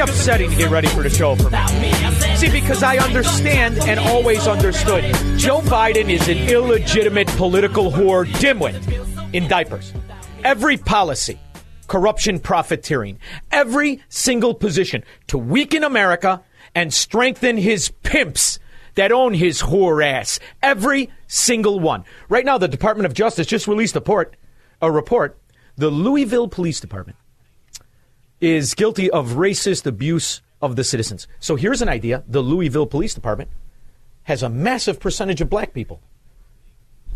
upsetting to get ready for the show for me. See, because I understand and always understood Joe Biden is an illegitimate political whore dimwit in diapers. Every policy, corruption, profiteering, every single position to weaken America and strengthen his pimps that own his whore ass. Every single one. Right now, the Department of Justice just released a report. A report. The Louisville Police Department is guilty of racist abuse of the citizens. So here's an idea the Louisville Police Department has a massive percentage of black people.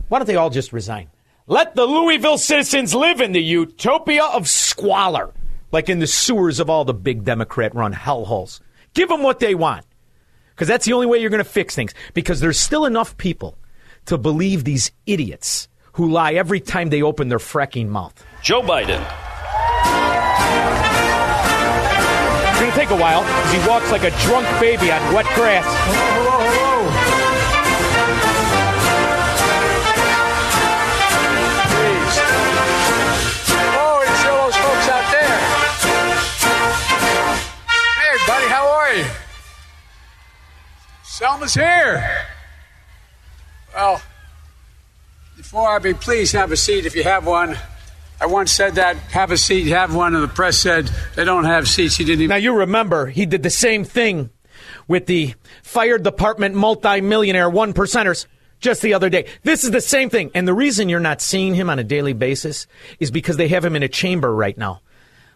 Why don't they all just resign? Let the Louisville citizens live in the utopia of squalor, like in the sewers of all the big Democrat run hellholes. Give them what they want. Because that's the only way you're going to fix things. Because there's still enough people to believe these idiots who lie every time they open their fracking mouth. Joe Biden. To take a while because he walks like a drunk baby on wet grass. Oh, how are you? Selma's here. Well, before I be, please have a seat if you have one. I once said that, have a seat, have one, and the press said they don't have seats. He didn't even. Now, you remember he did the same thing with the fire department multimillionaire one percenters just the other day. This is the same thing. And the reason you're not seeing him on a daily basis is because they have him in a chamber right now,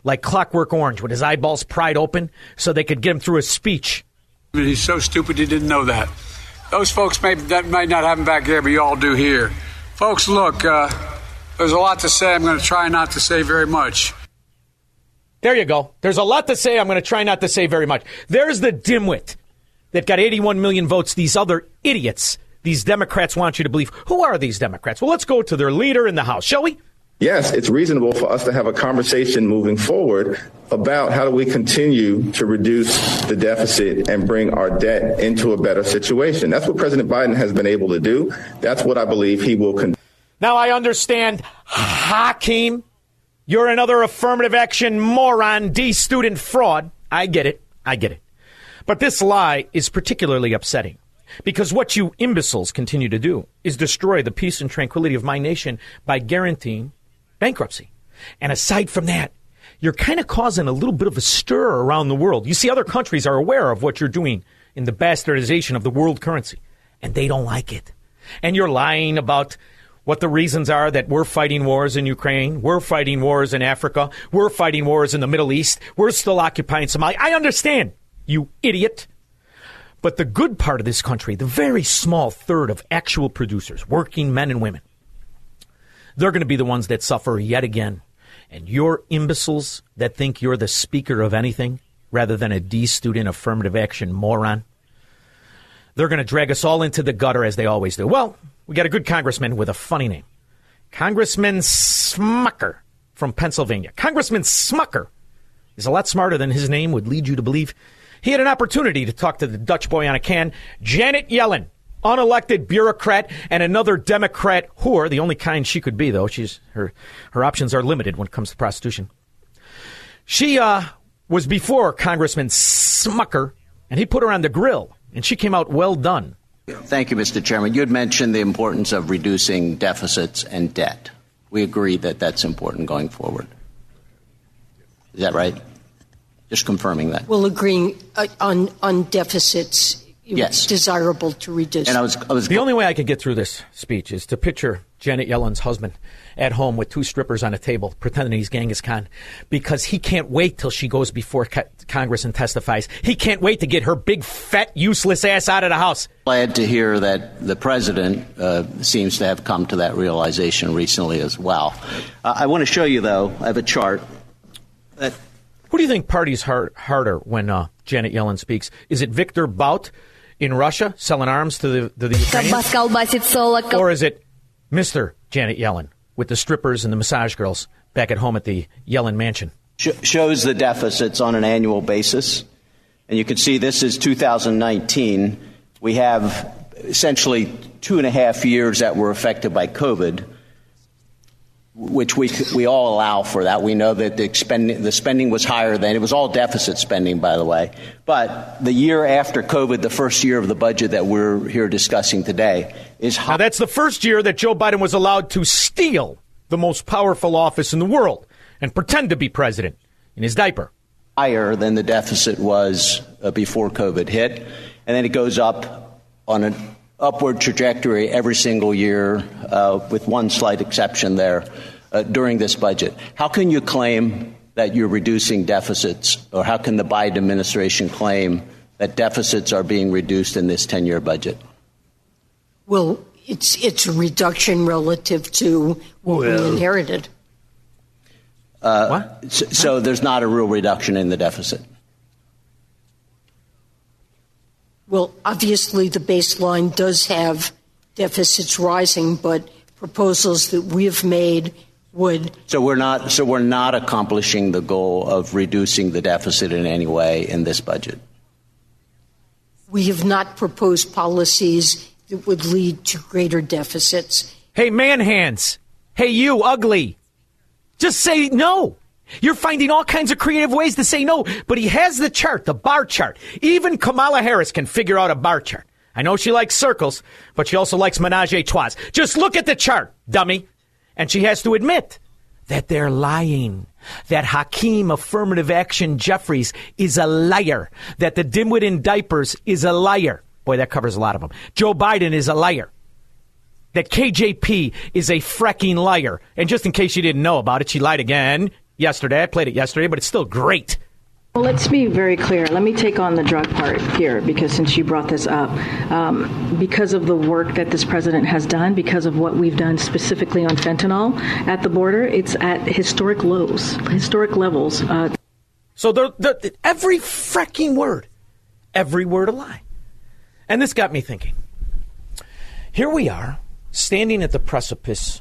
like Clockwork Orange, with his eyeballs pried open so they could get him through a speech. He's so stupid he didn't know that. Those folks may, that might not have him back there, but you all do here. Folks, look, uh, there's a lot to say. I'm going to try not to say very much. There you go. There's a lot to say. I'm going to try not to say very much. There's the dimwit that got 81 million votes. These other idiots, these Democrats want you to believe. Who are these Democrats? Well, let's go to their leader in the House, shall we? yes, it's reasonable for us to have a conversation moving forward about how do we continue to reduce the deficit and bring our debt into a better situation. That's what President Biden has been able to do. That's what I believe he will continue. Now I understand, Hakeem, you're another affirmative action moron, D student fraud. I get it. I get it. But this lie is particularly upsetting because what you imbeciles continue to do is destroy the peace and tranquility of my nation by guaranteeing bankruptcy. And aside from that, you're kind of causing a little bit of a stir around the world. You see, other countries are aware of what you're doing in the bastardization of the world currency, and they don't like it. And you're lying about what the reasons are that we're fighting wars in Ukraine, we're fighting wars in Africa, we're fighting wars in the Middle East, we're still occupying Somalia. I understand, you idiot. But the good part of this country, the very small third of actual producers, working men and women, they're going to be the ones that suffer yet again. And you're imbeciles that think you're the speaker of anything rather than a D student affirmative action moron, they're going to drag us all into the gutter as they always do. Well, we got a good congressman with a funny name Congressman Smucker from Pennsylvania. Congressman Smucker is a lot smarter than his name would lead you to believe. He had an opportunity to talk to the Dutch boy on a can, Janet Yellen, unelected bureaucrat and another Democrat whore, the only kind she could be, though. She's her her options are limited when it comes to prostitution. She uh, was before Congressman Smucker, and he put her on the grill, and she came out well done. Thank you, Mr. Chairman. You had mentioned the importance of reducing deficits and debt. We agree that that's important going forward. Is that right? Just confirming that. Well, agreeing uh, on on deficits. Yes. desirable to reduce. And I was, I was The only way I could get through this speech is to picture Janet Yellen's husband at home with two strippers on a table, pretending he's Genghis Khan, because he can't wait till she goes before co- Congress and testifies. He can't wait to get her big, fat, useless ass out of the House. Glad to hear that the president uh, seems to have come to that realization recently as well. Uh, I want to show you, though, I have a chart. That- Who do you think parties hard, harder when uh, Janet Yellen speaks? Is it Victor Bout? in Russia selling arms to the to the Ukrainians? Or is it Mr. Janet Yellen with the strippers and the massage girls back at home at the Yellen mansion? sh- shows the deficits on an annual basis. And you can see this is 2019. We have essentially two and a half years that were affected by COVID, which we, we all allow for that. We know that the, expend- the spending was higher than, it was all deficit spending, by the way. But the year after COVID, the first year of the budget that we're here discussing today, is Now, that's the first year that Joe Biden was allowed to steal the most powerful office in the world and pretend to be president in his diaper. higher than the deficit was uh, before COVID hit, and then it goes up on an upward trajectory every single year, uh, with one slight exception there uh, during this budget. How can you claim that you're reducing deficits, or how can the Biden administration claim that deficits are being reduced in this 10-year budget? well, it's it's a reduction relative to what we inherited. what? So, so there's not a real reduction in the deficit. Well, obviously, the baseline does have deficits rising, but proposals that we've made would So we're not. So we're not accomplishing the goal of reducing the deficit in any way in this budget. we have not proposed policies that would lead to greater deficits. Hey, man hands. Hey, you, ugly. Just say no. You're finding all kinds of creative ways to say no, but he has the chart, the bar chart. Even Kamala Harris can figure out a bar chart. I know she likes circles, but she also likes menage a trois. Just look at the chart, dummy. And she has to admit that they're lying. That Hakeem Affirmative Action Jeffries is a liar. That the dimwit in diapers is a liar. Boy, that covers a lot of them. Joe Biden is a liar that KJP is a frecking liar. And just in case you didn't know about it, she lied again yesterday. I played it yesterday, but it's still great. Well, let's be very clear. Let me take on the drug part here, because since you brought this up, um, because of the work that this president has done, because of what we've done specifically on fentanyl at the border, it's at historic lows, historic levels. Uh, So they're, they're- every frecking word, every word a lie. And this got me thinking. Here we are, standing at the precipice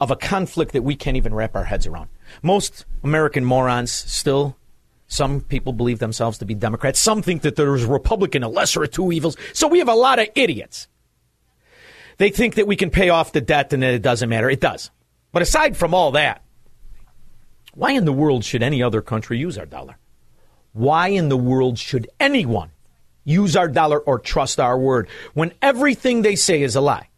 of a conflict that we can't even wrap our heads around. Most American morons still, some people believe themselves to be Democrats. Some think that there's a Republican, a lesser of two evils. So we have a lot of idiots. They think that we can pay off the debt and that it doesn't matter. It does. But aside from all that, why in the world should any other country use our dollar? Why in the world should anyone use our dollar or trust our word when everything they say is a lie?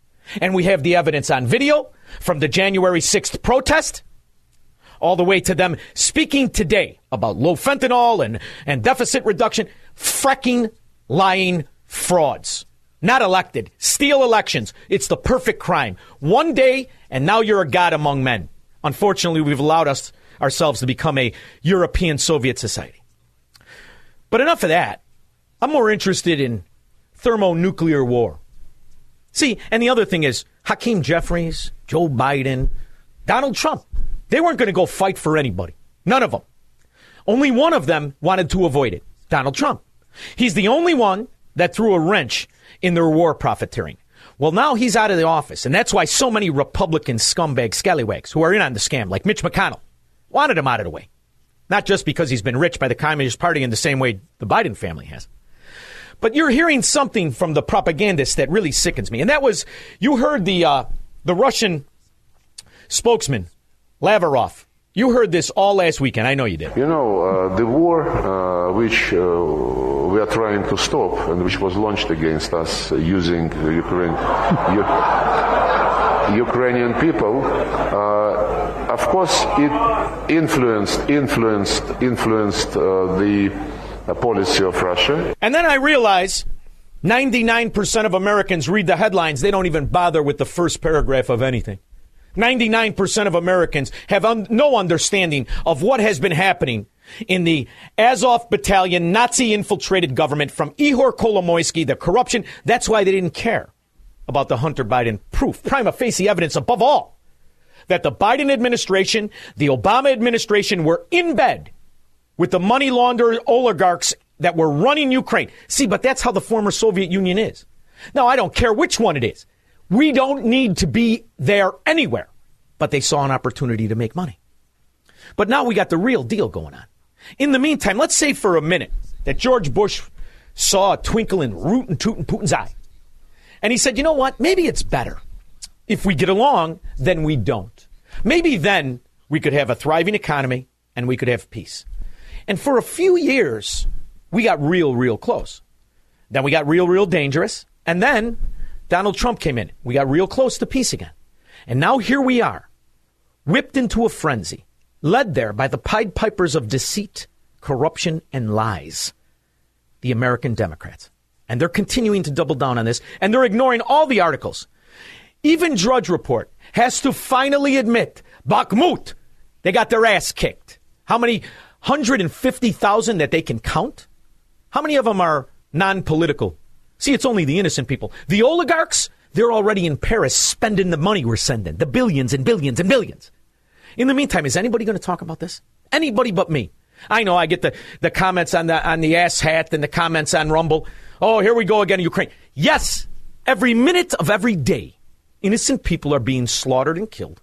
And we have the evidence on video from the January 6th protest all the way to them speaking today about low fentanyl and, and deficit reduction. Frecking lying frauds. Not elected. Steal elections. It's the perfect crime. One day, and now you're a god among men. Unfortunately, we've allowed us ourselves to become a European Soviet society. But enough of that. I'm more interested in thermonuclear war. See, and the other thing is Hakeem Jeffries, Joe Biden, Donald Trump. They weren't going to go fight for anybody. None of them. Only one of them wanted to avoid it Donald Trump. He's the only one that threw a wrench in their war profiteering. Well, now he's out of the office, and that's why so many Republican scumbag scallywags who are in on the scam, like Mitch McConnell, wanted him out of the way. Not just because he's been rich by the Communist Party in the same way the Biden family has. But you're hearing something from the propagandists that really sickens me, and that was you heard the uh, the Russian spokesman Lavrov. You heard this all last weekend. I know you did. You know, uh, the war uh, which uh, we are trying to stop and which was launched against us using the Ukraine, Ukrainian people, uh, of course, it influenced, influenced, influenced uh, the policy of Russia. And then I realize 99% of Americans read the headlines. They don't even bother with the first paragraph of anything. 99% of Americans have un- no understanding of what has been happening in the Azov battalion, Nazi infiltrated government from Ihor Kolomoisky, the corruption. That's why they didn't care about the Hunter Biden proof, prima facie evidence above all, that the Biden administration, the Obama administration were in bed with the money launderer oligarchs that were running Ukraine. See, but that's how the former Soviet Union is. Now, I don't care which one it is. We don't need to be there anywhere. But they saw an opportunity to make money. But now we got the real deal going on. In the meantime, let's say for a minute that George Bush saw a twinkle in root and toot Putin's eye. And he said, you know what? Maybe it's better if we get along than we don't. Maybe then we could have a thriving economy and we could have peace. And for a few years, we got real, real close. Then we got real, real dangerous. And then Donald Trump came in. We got real close to peace again. And now here we are, whipped into a frenzy, led there by the Pied Pipers of deceit, corruption, and lies, the American Democrats. And they're continuing to double down on this, and they're ignoring all the articles. Even Drudge Report has to finally admit Bakhmut, they got their ass kicked. How many? 150,000 that they can count? How many of them are non political? See, it's only the innocent people. The oligarchs, they're already in Paris spending the money we're sending, the billions and billions and billions. In the meantime, is anybody going to talk about this? Anybody but me. I know I get the, the comments on the on the ass hat and the comments on Rumble. Oh, here we go again in Ukraine. Yes, every minute of every day, innocent people are being slaughtered and killed.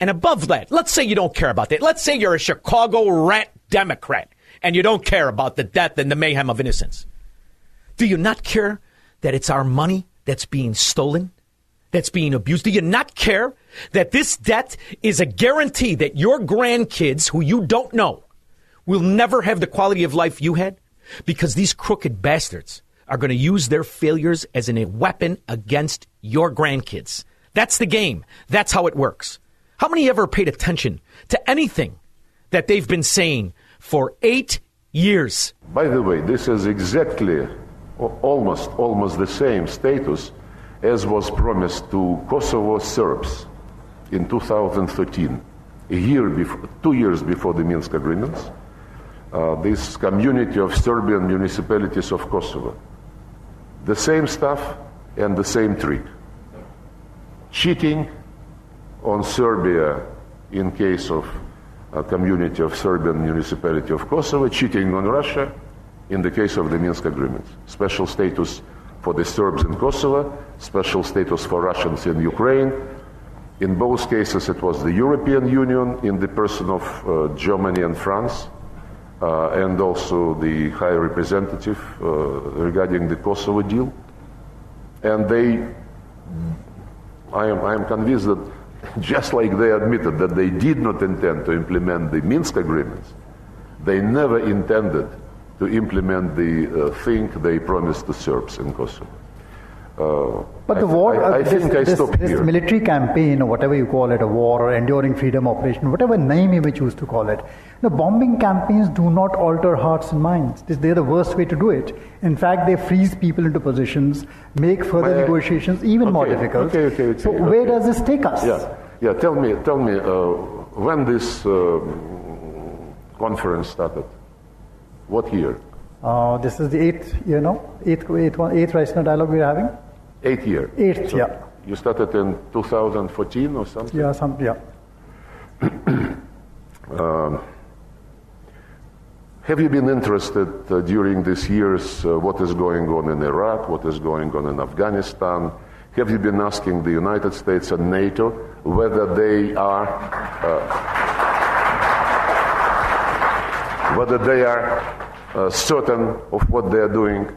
And above that, let's say you don't care about that. Let's say you're a Chicago rat Democrat and you don't care about the death and the mayhem of innocence. Do you not care that it's our money that's being stolen, that's being abused? Do you not care that this debt is a guarantee that your grandkids, who you don't know, will never have the quality of life you had? Because these crooked bastards are going to use their failures as a weapon against your grandkids. That's the game. That's how it works. How many ever paid attention to anything that they've been saying for eight years? By the way, this is exactly almost almost the same status as was promised to Kosovo Serbs in 2013, a year before, two years before the Minsk agreements. Uh, this community of Serbian municipalities of Kosovo. The same stuff and the same trick. Cheating on Serbia in case of a community of Serbian municipality of Kosovo, cheating on Russia in the case of the Minsk agreements. Special status for the Serbs in Kosovo, special status for Russians in Ukraine. In both cases, it was the European Union in the person of uh, Germany and France, uh, and also the High Representative uh, regarding the Kosovo deal. And they, I am, I am convinced that just like they admitted that they did not intend to implement the Minsk agreements, they never intended to implement the uh, thing they promised to Serbs in Kosovo. Uh, but the I, war, I, I uh, this, think I this, this here. military campaign, or whatever you call it, a war or enduring freedom operation, whatever name you may choose to call it, the bombing campaigns do not alter hearts and minds. They're the worst way to do it. In fact, they freeze people into positions, make further May negotiations even more difficult. okay, okay, okay, so where okay. does this take us? Yeah, yeah. Tell me, tell me, uh, when this uh, conference started? What year? Uh, this is the eighth, you know, eighth, eighth, one, eighth Raisina dialogue we're having. Eighth year. Eighth, yeah. You started in 2014 or something. Yeah, some, yeah. Um, have you been interested uh, during these years uh, what is going on in Iraq, what is going on in Afghanistan? Have you been asking the United States and NATO whether they are uh, whether they are uh, certain of what they are doing?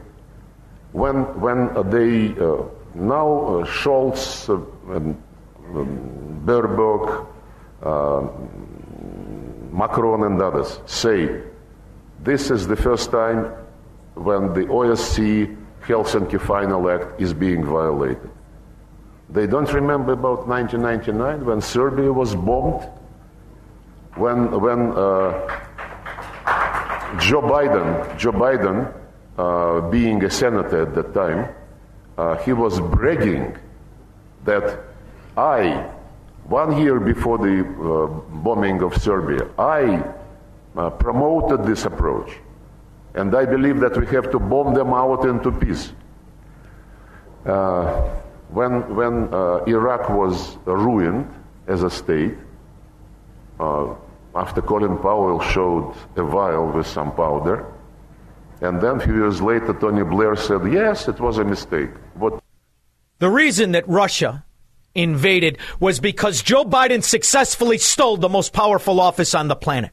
When when they uh, now uh, Scholz uh, and um, Macron and others say this is the first time when the OSCE Helsinki Final Act is being violated. They don't remember about 1999 when Serbia was bombed when when uh, Joe Biden, Joe Biden, uh, being a senator at that time, uh, he was bragging that I, one year before the uh, bombing of Serbia, I uh, promoted this approach, and I believe that we have to bomb them out into peace. Uh, when when uh, Iraq was ruined as a state, uh, after Colin Powell showed a vial with some powder, and then a few years later, Tony Blair said, "Yes, it was a mistake." What? The reason that Russia invaded was because Joe Biden successfully stole the most powerful office on the planet.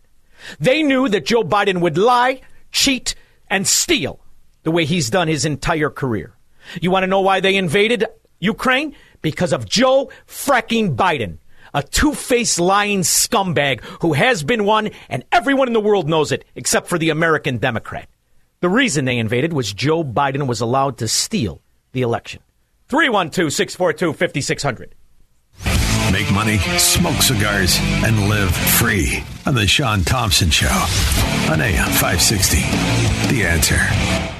They knew that Joe Biden would lie, cheat, and steal the way he's done his entire career. You want to know why they invaded Ukraine? Because of Joe fracking Biden, a two faced lying scumbag who has been one, and everyone in the world knows it, except for the American Democrat. The reason they invaded was Joe Biden was allowed to steal the election. 312 642 5600. Make money, smoke cigars, and live free on The Shaun Thompson Show on AM 560. The answer.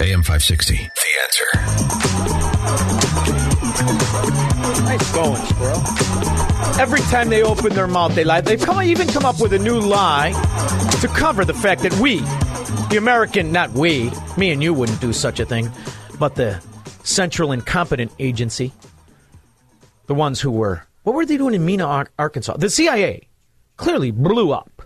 AM 560. The answer. Nice going, squirrel. Every time they open their mouth, they lie. They've come, even come up with a new lie to cover the fact that we, the American, not we, me and you wouldn't do such a thing, but the Central Incompetent Agency, the ones who were, what were they doing in Mena, Arkansas? The CIA clearly blew up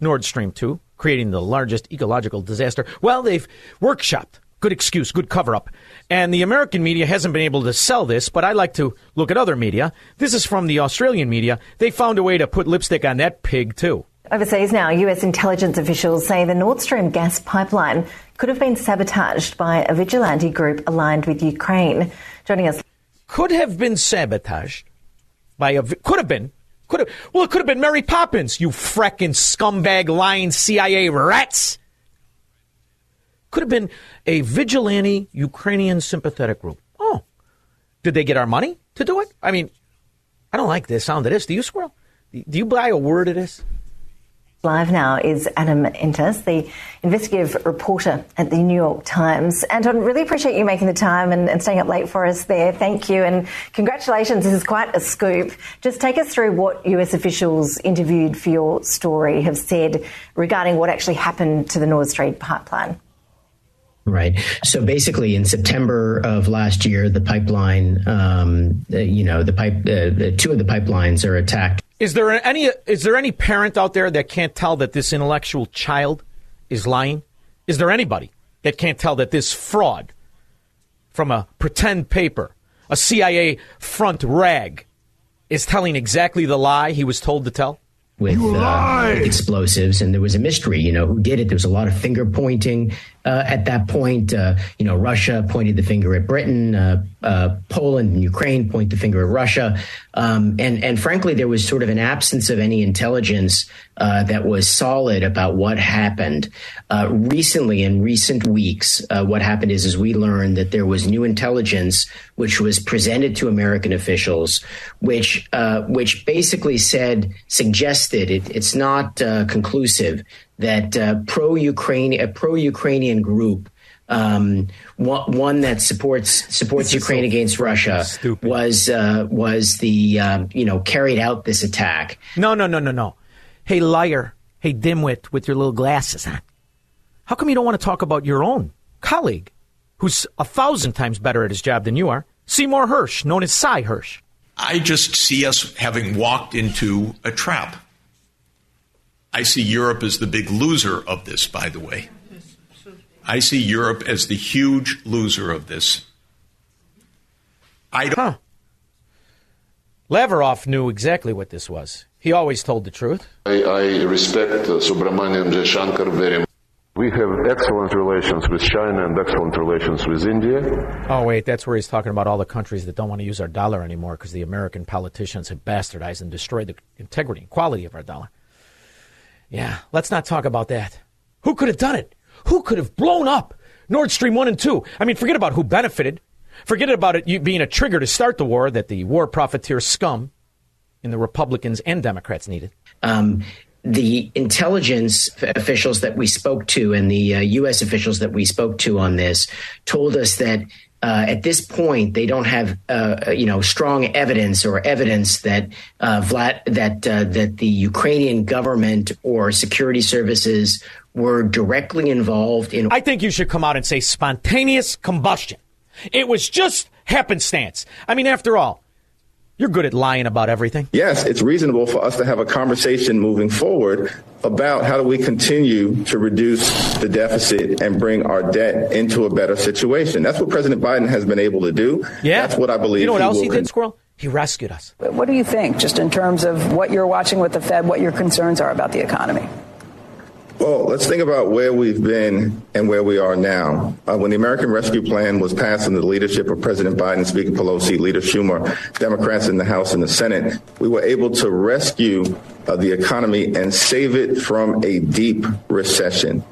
Nord Stream 2, creating the largest ecological disaster. Well, they've workshopped. Good excuse, good cover up. And the American media hasn't been able to sell this, but I like to look at other media. This is from the Australian media. They found a way to put lipstick on that pig, too. Overseas now, US intelligence officials say the Nord Stream gas pipeline could have been sabotaged by a vigilante group aligned with Ukraine. Joining us. Could have been sabotaged by a. Could have been. Could have. Well, it could have been Mary Poppins, you fracking scumbag lying CIA rats. Could have been a vigilante Ukrainian sympathetic group. Oh. Did they get our money to do it? I mean, I don't like the sound of this. Do you, Squirrel? Do you buy a word of this? Live now is Adam Entous, the investigative reporter at the New York Times. Anton, really appreciate you making the time and, and staying up late for us there. Thank you and congratulations. This is quite a scoop. Just take us through what US officials interviewed for your story have said regarding what actually happened to the Nord Stream pipeline. Right. So basically, in September of last year, the pipeline, um, uh, you know, the pipe, uh, the two of the pipelines are attacked. Is there any is there any parent out there that can't tell that this intellectual child is lying? Is there anybody that can't tell that this fraud from a pretend paper, a CIA front rag, is telling exactly the lie he was told to tell? with uh, explosives, and there was a mystery. You know who did it. There was a lot of finger pointing uh, at that point. Uh, you know, Russia pointed the finger at Britain. Uh, uh, Poland and Ukraine point the finger at Russia. Um, and and frankly, there was sort of an absence of any intelligence uh, that was solid about what happened. recently, in recent weeks, what happened is, is we learned that there was new intelligence which was presented to American officials, which which basically said suggested it, it's not conclusive that uh, pro Ukraine a pro Ukrainian group. Um, one, one that supports supports Ukraine so against Russia stupid. was uh, was the um, you know carried out this attack. No, no, no, no, no. Hey, liar. Hey, dimwit with your little glasses on. How come you don't want to talk about your own colleague, who's a thousand times better at his job than you are? Seymour Hersh, known as Sy Hersh. I just see us having walked into a trap. I see Europe as the big loser of this, by the way. I see Europe as the huge loser of this. I don't. Huh. Lavrov knew exactly what this was. He always told the truth. I, I respect uh, Subramanian Jaishankar very much. We have excellent relations with China and excellent relations with India. Oh, wait, that's where he's talking about all the countries that don't want to use our dollar anymore because the American politicians have bastardized and destroyed the integrity and quality of our dollar. Yeah, let's not talk about that. Who could have done it? Who could have blown up Nord Stream 1 and 2? I mean, forget about who benefited. Forget about it being a trigger to start the war that the war profiteer scum and the Republicans and Democrats needed. Um, the intelligence officials that we spoke to and the uh, U.S. officials that we spoke to on this told us that uh, at this point they don't have uh, you know strong evidence or evidence that uh, Vlad, that uh, that the Ukrainian government or security services were directly involved in. I think you should come out and say spontaneous combustion. It was just happenstance. I mean, after all, you're good at lying about everything. Yes, it's reasonable for us to have a conversation moving forward about how do we continue to reduce the deficit and bring our debt into a better situation. That's what President Biden has been able to do. Yeah. That's what I believe. You know what he else will he con- did, Squirrel? He rescued us. What do you think, just in terms of what you're watching with the Fed, what your concerns are about the economy? Well, let's think about where we've been and where we are now. Uh, when the American Rescue Plan was passed under the leadership of President Biden, Speaker Pelosi, Leader Schumer, Democrats in the House and the Senate, we were able to rescue uh, the economy and save it from a deep recession.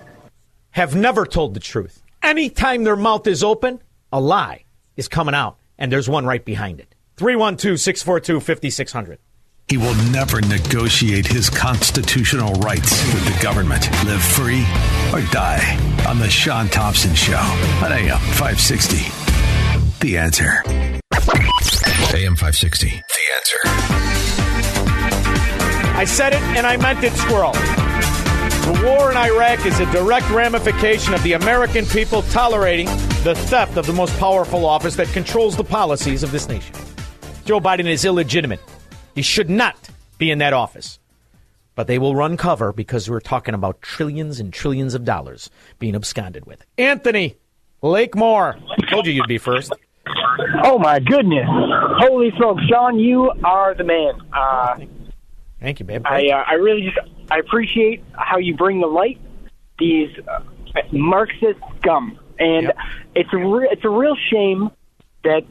Have never told the truth. Anytime their mouth is open, a lie is coming out, and there's one right behind it. 312 642 5600. He will never negotiate his constitutional rights with the government. Live free or die on The Shaun Thompson Show on AM 560. The answer. AM 560. The answer. I said it and I meant it, Squirrel. The war in Iraq is a direct ramification of the American people tolerating the theft of the most powerful office that controls the policies of this nation. Joe Biden is illegitimate. He should not be in that office. But they will run cover because we're talking about trillions and trillions of dollars being absconded with. Anthony Lake Lakemore. Told you you'd be first. Oh my goodness! Holy smokes, Shaun, you are the man. Uh, Thank you, babe. I uh, I really just I appreciate how you bring the light these uh, Marxist scum, and it's a re- it's a real shame that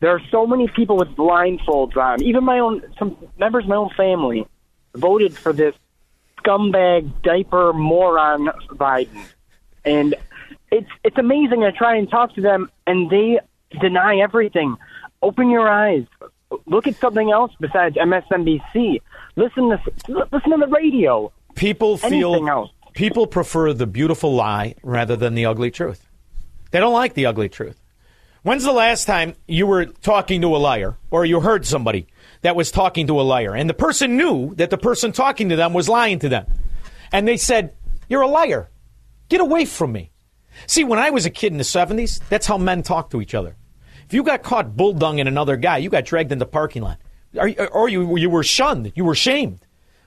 there are so many people with blindfolds on. Even my own some members of my own family voted for this scumbag diaper moron Biden, and it's it's amazing. I try and talk to them, and they deny everything. Open your eyes. Look at something else besides MSNBC. Listen to listen to the radio. People feel else. people prefer the beautiful lie rather than the ugly truth. They don't like the ugly truth. When's the last time you were talking to a liar or you heard somebody that was talking to a liar and the person knew that the person talking to them was lying to them? And they said, You're a liar. Get away from me. See, when I was a kid in the 70s, that's how men talked to each other. If you got caught bulldunging another guy, you got dragged in the parking lot. Or you, you were shunned. You were shamed.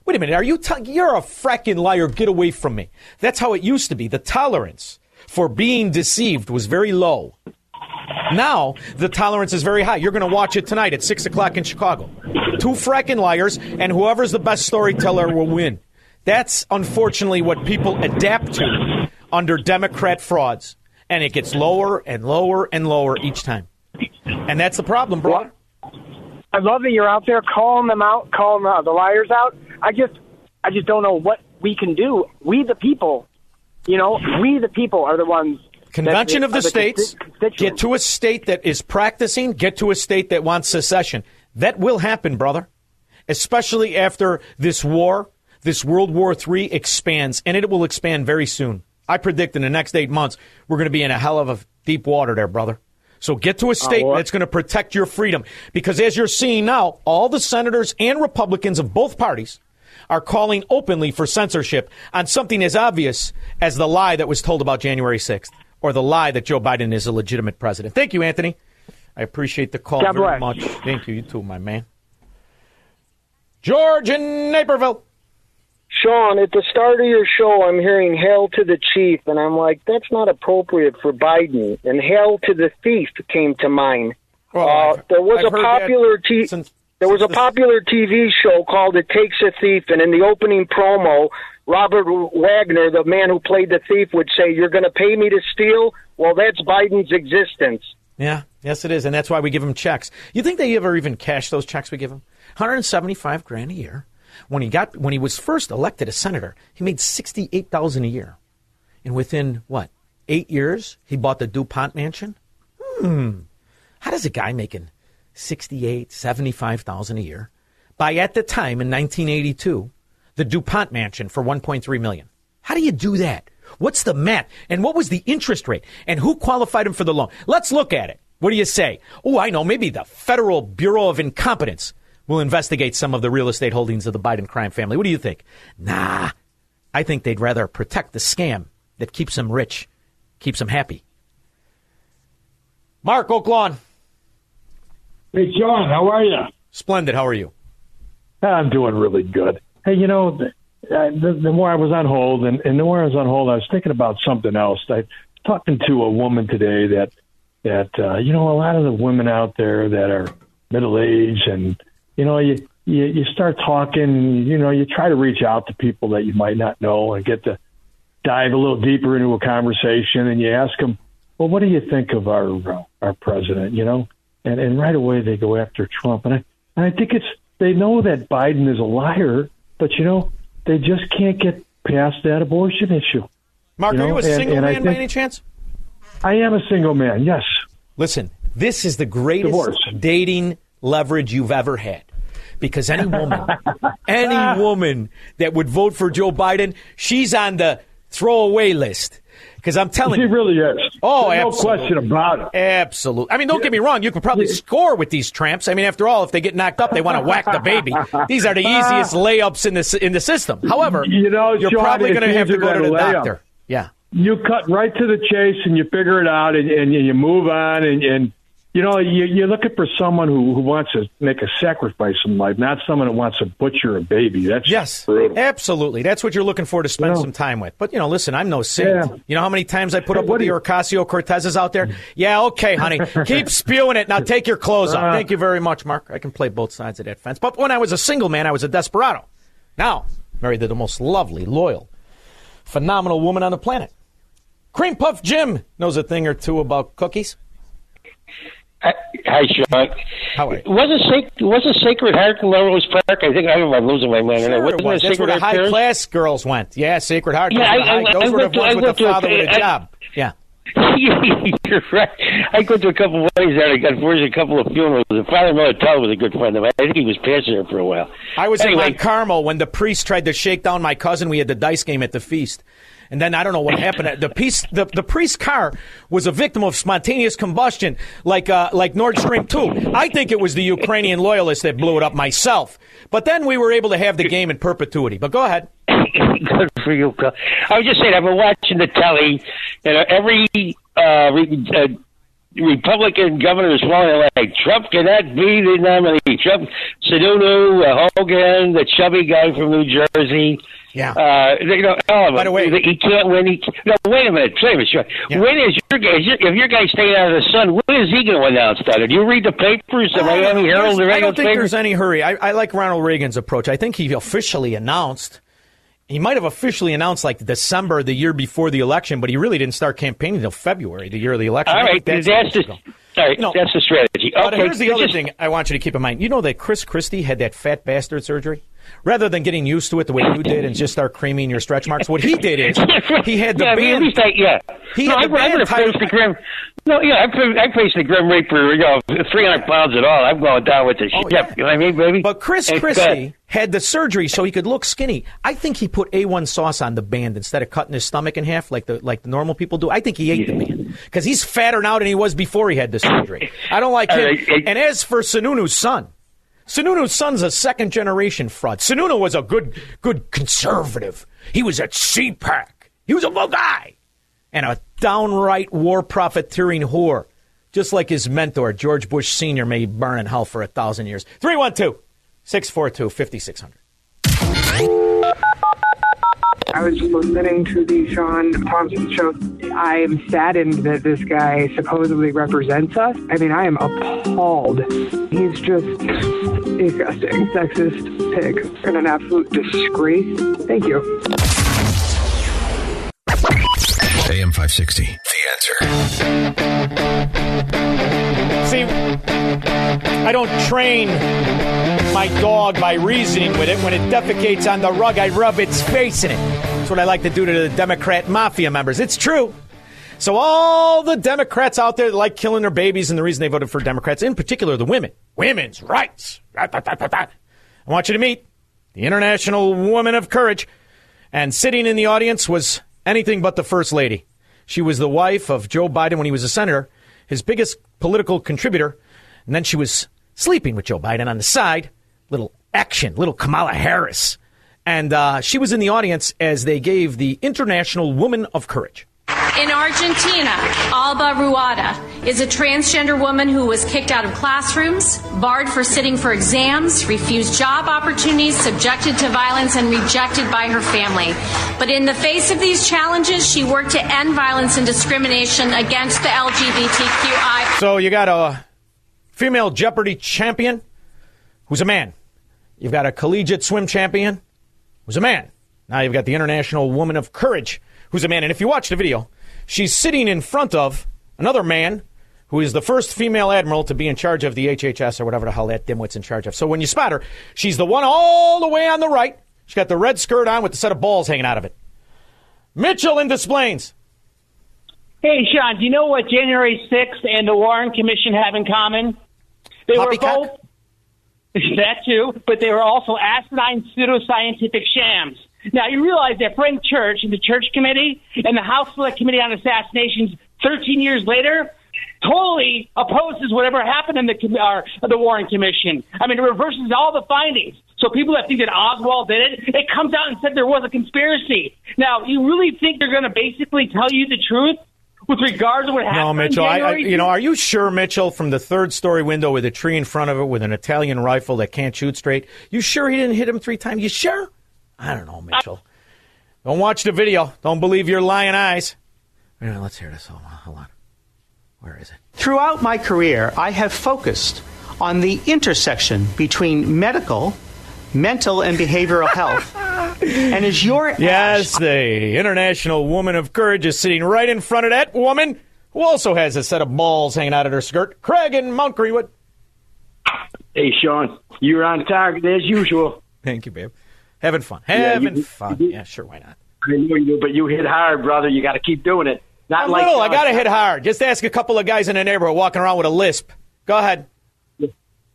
Wait a minute. Are you? T- you're a fracking liar. Get away from me. That's how it used to be. The tolerance for being deceived was very low. Now the tolerance is very high. You're going to watch it tonight at six o'clock in Chicago. Two fracking liars, and whoever's the best storyteller will win. That's unfortunately what people adapt to under Democrat frauds, and it gets lower and lower and lower each time. And that's the problem, bro. I love that you're out there calling them out, calling uh, the liars out. I just, I just don't know what we can do. We the people, you know, we the people are the ones. Convention of the are states, get to a state that is practicing, get to a state that wants secession. That will happen, brother. Especially after this war, this World War III expands, and it will expand very soon. I predict in the next eight months, we're going to be in a hell of a deep water there, brother. So get to a state well- that's going to protect your freedom. Because as you're seeing now, all the senators and Republicans of both parties are calling openly for censorship on something as obvious as the lie that was told about January 6th or the lie that Joe Biden is a legitimate president. Thank you, Anthony. I appreciate the call God very bless. much. Thank you. You too, my man. George in Naperville. Shaun, at the start of your show, I'm hearing "Hail to the Chief," and I'm like, that's not appropriate for Biden. And "Hail to the Thief" came to mind. uh, there was I've a popular t- there was a popular TV show called "It Takes a Thief," and in the opening promo, Robert Wagner, the man who played the thief, would say, "You're going to pay me to steal." Well, that's Biden's existence. Yeah, yes, it is, and that's why we give him checks. You think they ever even cash those checks we give him? 175 grand a year. When he got when he was first elected a senator, he made 68,000 a year, and within what eight years, he bought the Dupont mansion. Hmm, how does a guy making 68, 75,000 a year buy at the time in 1982 the DuPont mansion for 1.3 million. How do you do that? What's the math? And what was the interest rate? And who qualified him for the loan? Let's look at it. What do you say? Oh, I know. Maybe the Federal Bureau of Incompetence will investigate some of the real estate holdings of the Biden crime family. What do you think? Nah. I think they'd rather protect the scam that keeps them rich, keeps them happy. Mark Oak Lawn. Hey, John, how are you? Splendid. How are you? I'm doing really good. Hey, you know, the, the, the more I was on hold, and, and the more I was on hold, I was thinking about something else. I talking to a woman today that that uh, you know a lot of the women out there that are middle aged, and you know you, you you start talking, you know, you try to reach out to people that you might not know and get to dive a little deeper into a conversation, and you ask them, well, what do you think of our uh, our president? You know, and and right away they go after Trump, and I and I think it's they know that Biden is a liar, but you know they just can't get past that abortion issue. Mark, You are you a single and I man by any chance? I am a single man. Yes. Listen, this is the greatest Divorce. dating leverage you've ever had. Because any woman, any woman that would vote for Joe Biden, she's on the throwaway list. Because I'm telling She you, really is. Oh, no question about it. Absolutely. I mean, don't get me wrong. You could probably score with these tramps. I mean, after all, if they get knocked up, they want to whack the baby. These are the easiest uh, layups in the in the system. However, You know, you're probably going to have to go to the layup. doctor. Yeah. You cut right to the chase and you figure it out and, and you move on and, and you know you, you're looking for someone who, who wants to make a sacrifice in life, not someone that wants to butcher a baby. That's Yes, brutal. absolutely. That's what you're looking for to spend some time with. But you know, listen, I'm no saint. Yeah. You know how many times I put up what with the you- Ocasio Cortezes out there? Yeah, okay, honey, keep spewing it. Now take your clothes off. Uh. Thank you very much, Mark. I can play both sides of that fence. But when I was a single man, I was a desperado. Now married to the most lovely, loyal, phenomenal woman on the planet. Cream Puff Jim knows a thing or two about cookies. Hi, Shaun. How are you? Wasn't sacred wasn't Sacred Heart in Melrose Park? I think I don't know. I'm losing my mind. Sure wasn't it was. it That's where Sacred the high Terrace? class girls went. Yeah, Sacred Heart. Yeah, Those were the I- high- I- those I were went the to- ones with the to a- with a I- job. Yeah. You're right. I go to a couple of weddings there. I got forged a couple of funerals. And Father Militello was a good friend of mine. I think he was pastor there for a while. I was anyway. in Mount Carmel when the priest tried to shake down my cousin. We had the dice game at the feast. And then I don't know what happened. The piece, the, the priest's car was a victim of spontaneous combustion, like uh, like Nord Stream two. I think it was the Ukrainian loyalists that blew it up myself. But then we were able to have the game in perpetuity. But go ahead. Good for you. I was just saying, I've been watching the telly, and every uh, re- uh, Republican governor is falling like Trump cannot be the nominee. Trump, Sununu, uh, Hogan, the chubby guy from New Jersey. Yeah. Uh, you know, all of them. By the way- he can't win. He, no, wait a minute. Wait a minute. Shaun. When is your guy? Is your, if your guy's staying out of the sun, when is he going to announce that? Do you read the papers, the Miami Herald, the I don't think papers? there's any hurry. I, I like Ronald Reagan's approach. I think he officially announced. He might have officially announced like December the year before the election, but he really didn't start campaigning until February, the year of the election. All right, think that's, the right, You know, that's the strategy. But okay, here's the other just- thing I want you to keep in mind. You know that Chris Christie had that fat bastard surgery? Rather than getting used to it the way you did and just start creaming your stretch marks, what he did is he had the yeah, I mean, at band. least I, yeah. He no, had I, the going band to face tied- the grim. No, yeah, I, I face the grim reaper. You know, 300 pounds at all. I'm going down with the Oh, ship. You know what I mean, baby? But Chris uh, Christie had the surgery so he could look skinny. I think he put A1 sauce on the band instead of cutting his stomach in half like the like the normal people do. I think he ate the band because he's fatter now than he was before he had the surgery. I don't like him. it- And as for Sununu's son, Sununu's son's a second generation fraud. Sununu was a good good conservative. He was at CPAC. He was a low guy and a downright war profiteering whore. Just like his mentor, George Bush Sr., may burn in hell for a thousand years. 312 642 5600. I was listening to the Shaun Thompson show. I'm saddened that this guy supposedly represents us. I mean, I am appalled. He's just disgusting, sexist pig, and an absolute disgrace. Thank you. AM 560. The answer. See, I don't train my dog by reasoning with it. When it defecates on the rug, I rub its face in it. That's what I like to do to the Democrat mafia members. It's true. So all the Democrats out there that like killing their babies and the reason they voted for Democrats, in particular the women, women's rights. I want you to meet the International Woman of Courage. And sitting in the audience was anything but the First Lady. She was the wife of Joe Biden when he was a senator, his biggest political contributor. And then she was sleeping with Joe Biden on the side. Little action, little Kamala Harris. And uh, she was in the audience as they gave the International Woman of Courage. In Argentina, Alba Rueda is a transgender woman who was kicked out of classrooms, barred for sitting for exams, refused job opportunities, subjected to violence, and rejected by her family. But in the face of these challenges, she worked to end violence and discrimination against the LGBTQI. So you got a female Jeopardy champion who's a man. You've got a collegiate swim champion who's a man. Now you've got the International Woman of Courage who's a man. And if you watch the video, she's sitting in front of another man who is the first female admiral to be in charge of the HHS or whatever the hell that dimwit's in charge of. So when you spot her, she's the one all the way on the right. She's got the red skirt on with the set of balls hanging out of it. Mitchell in Des Plaines. Hey, Shaun, do you know what January 6th and the Warren Commission have in common? They were both that too, but they were also asinine pseudoscientific shams. Now you realize that Frank Church and the Church Committee and the House Select Committee on Assassinations, 13 years later, totally opposes whatever happened in the or uh, the Warren Commission. I mean, it reverses all the findings. So people that think that Oswald did it, it comes out and said there was a conspiracy. Now, you really think they're going to basically tell you the truth? With regards to what happened, No, Mitchell. I, I, you know, are you sure, Mitchell, from the third story window with a tree in front of it with an Italian rifle that can't shoot straight? You sure he didn't hit him three times? You sure? I don't know, Mitchell. Don't watch the video. Don't believe your lying eyes. Yeah, let's hear this. Hold on. Hold on. Where is it? Throughout my career, I have focused on the intersection between medical, mental, and behavioral health. and as your Yes, the International Woman of Courage is sitting right in front of that woman who also has a set of balls hanging out of her skirt. Craig and Mount Greenwood. Hey, Shaun, you're on target as usual. Thank you, babe. Having fun. Yeah, Having you- fun. you- yeah, sure. Why not? I know you but you hit hard, brother. You got to keep doing it. Not I'm like little. I got to hit hard. Just ask a couple of guys in the neighborhood walking around with a lisp. Go ahead.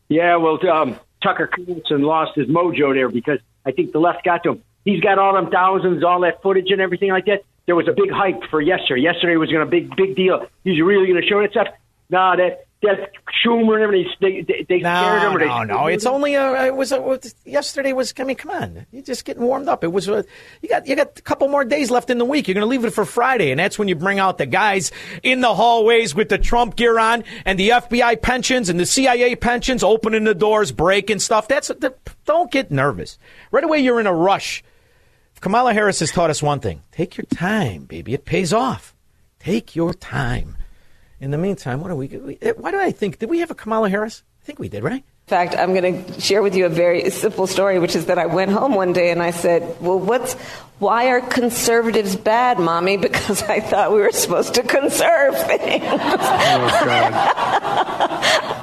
Yeah, well, um, Tucker Carlson lost his mojo there because I think the left got to him. He's got all them thousands, all that footage and everything like that. There was a big hype for yesterday. Yesterday was going to big, big deal. He's really going to show that stuff. Nah, that that Schumer and everything. They, they, they scared him. No, or they, no, no. It's only a. It was uh, a. Yesterday was. I mean, come on. You're just getting warmed up. It was. A, you got. You got a couple more days left in the week. You're going to leave it for Friday, and that's when you bring out the guys in the hallways with the Trump gear on, and the FBI pensions and the CIA pensions, opening the doors, breaking stuff. That's. The, don't get nervous. Right away, you're in a rush. Kamala Harris has taught us one thing: take your time, baby. It pays off. Take your time. In the meantime, what are we? we eh, why did I think? Did we have a Kamala Harris? I think we did, right? In fact, I'm going to share with you a very simple story, which is that I went home one day and I said, "Well, what's why are conservatives bad, mommy? Because I thought we were supposed to conserve things. Oh,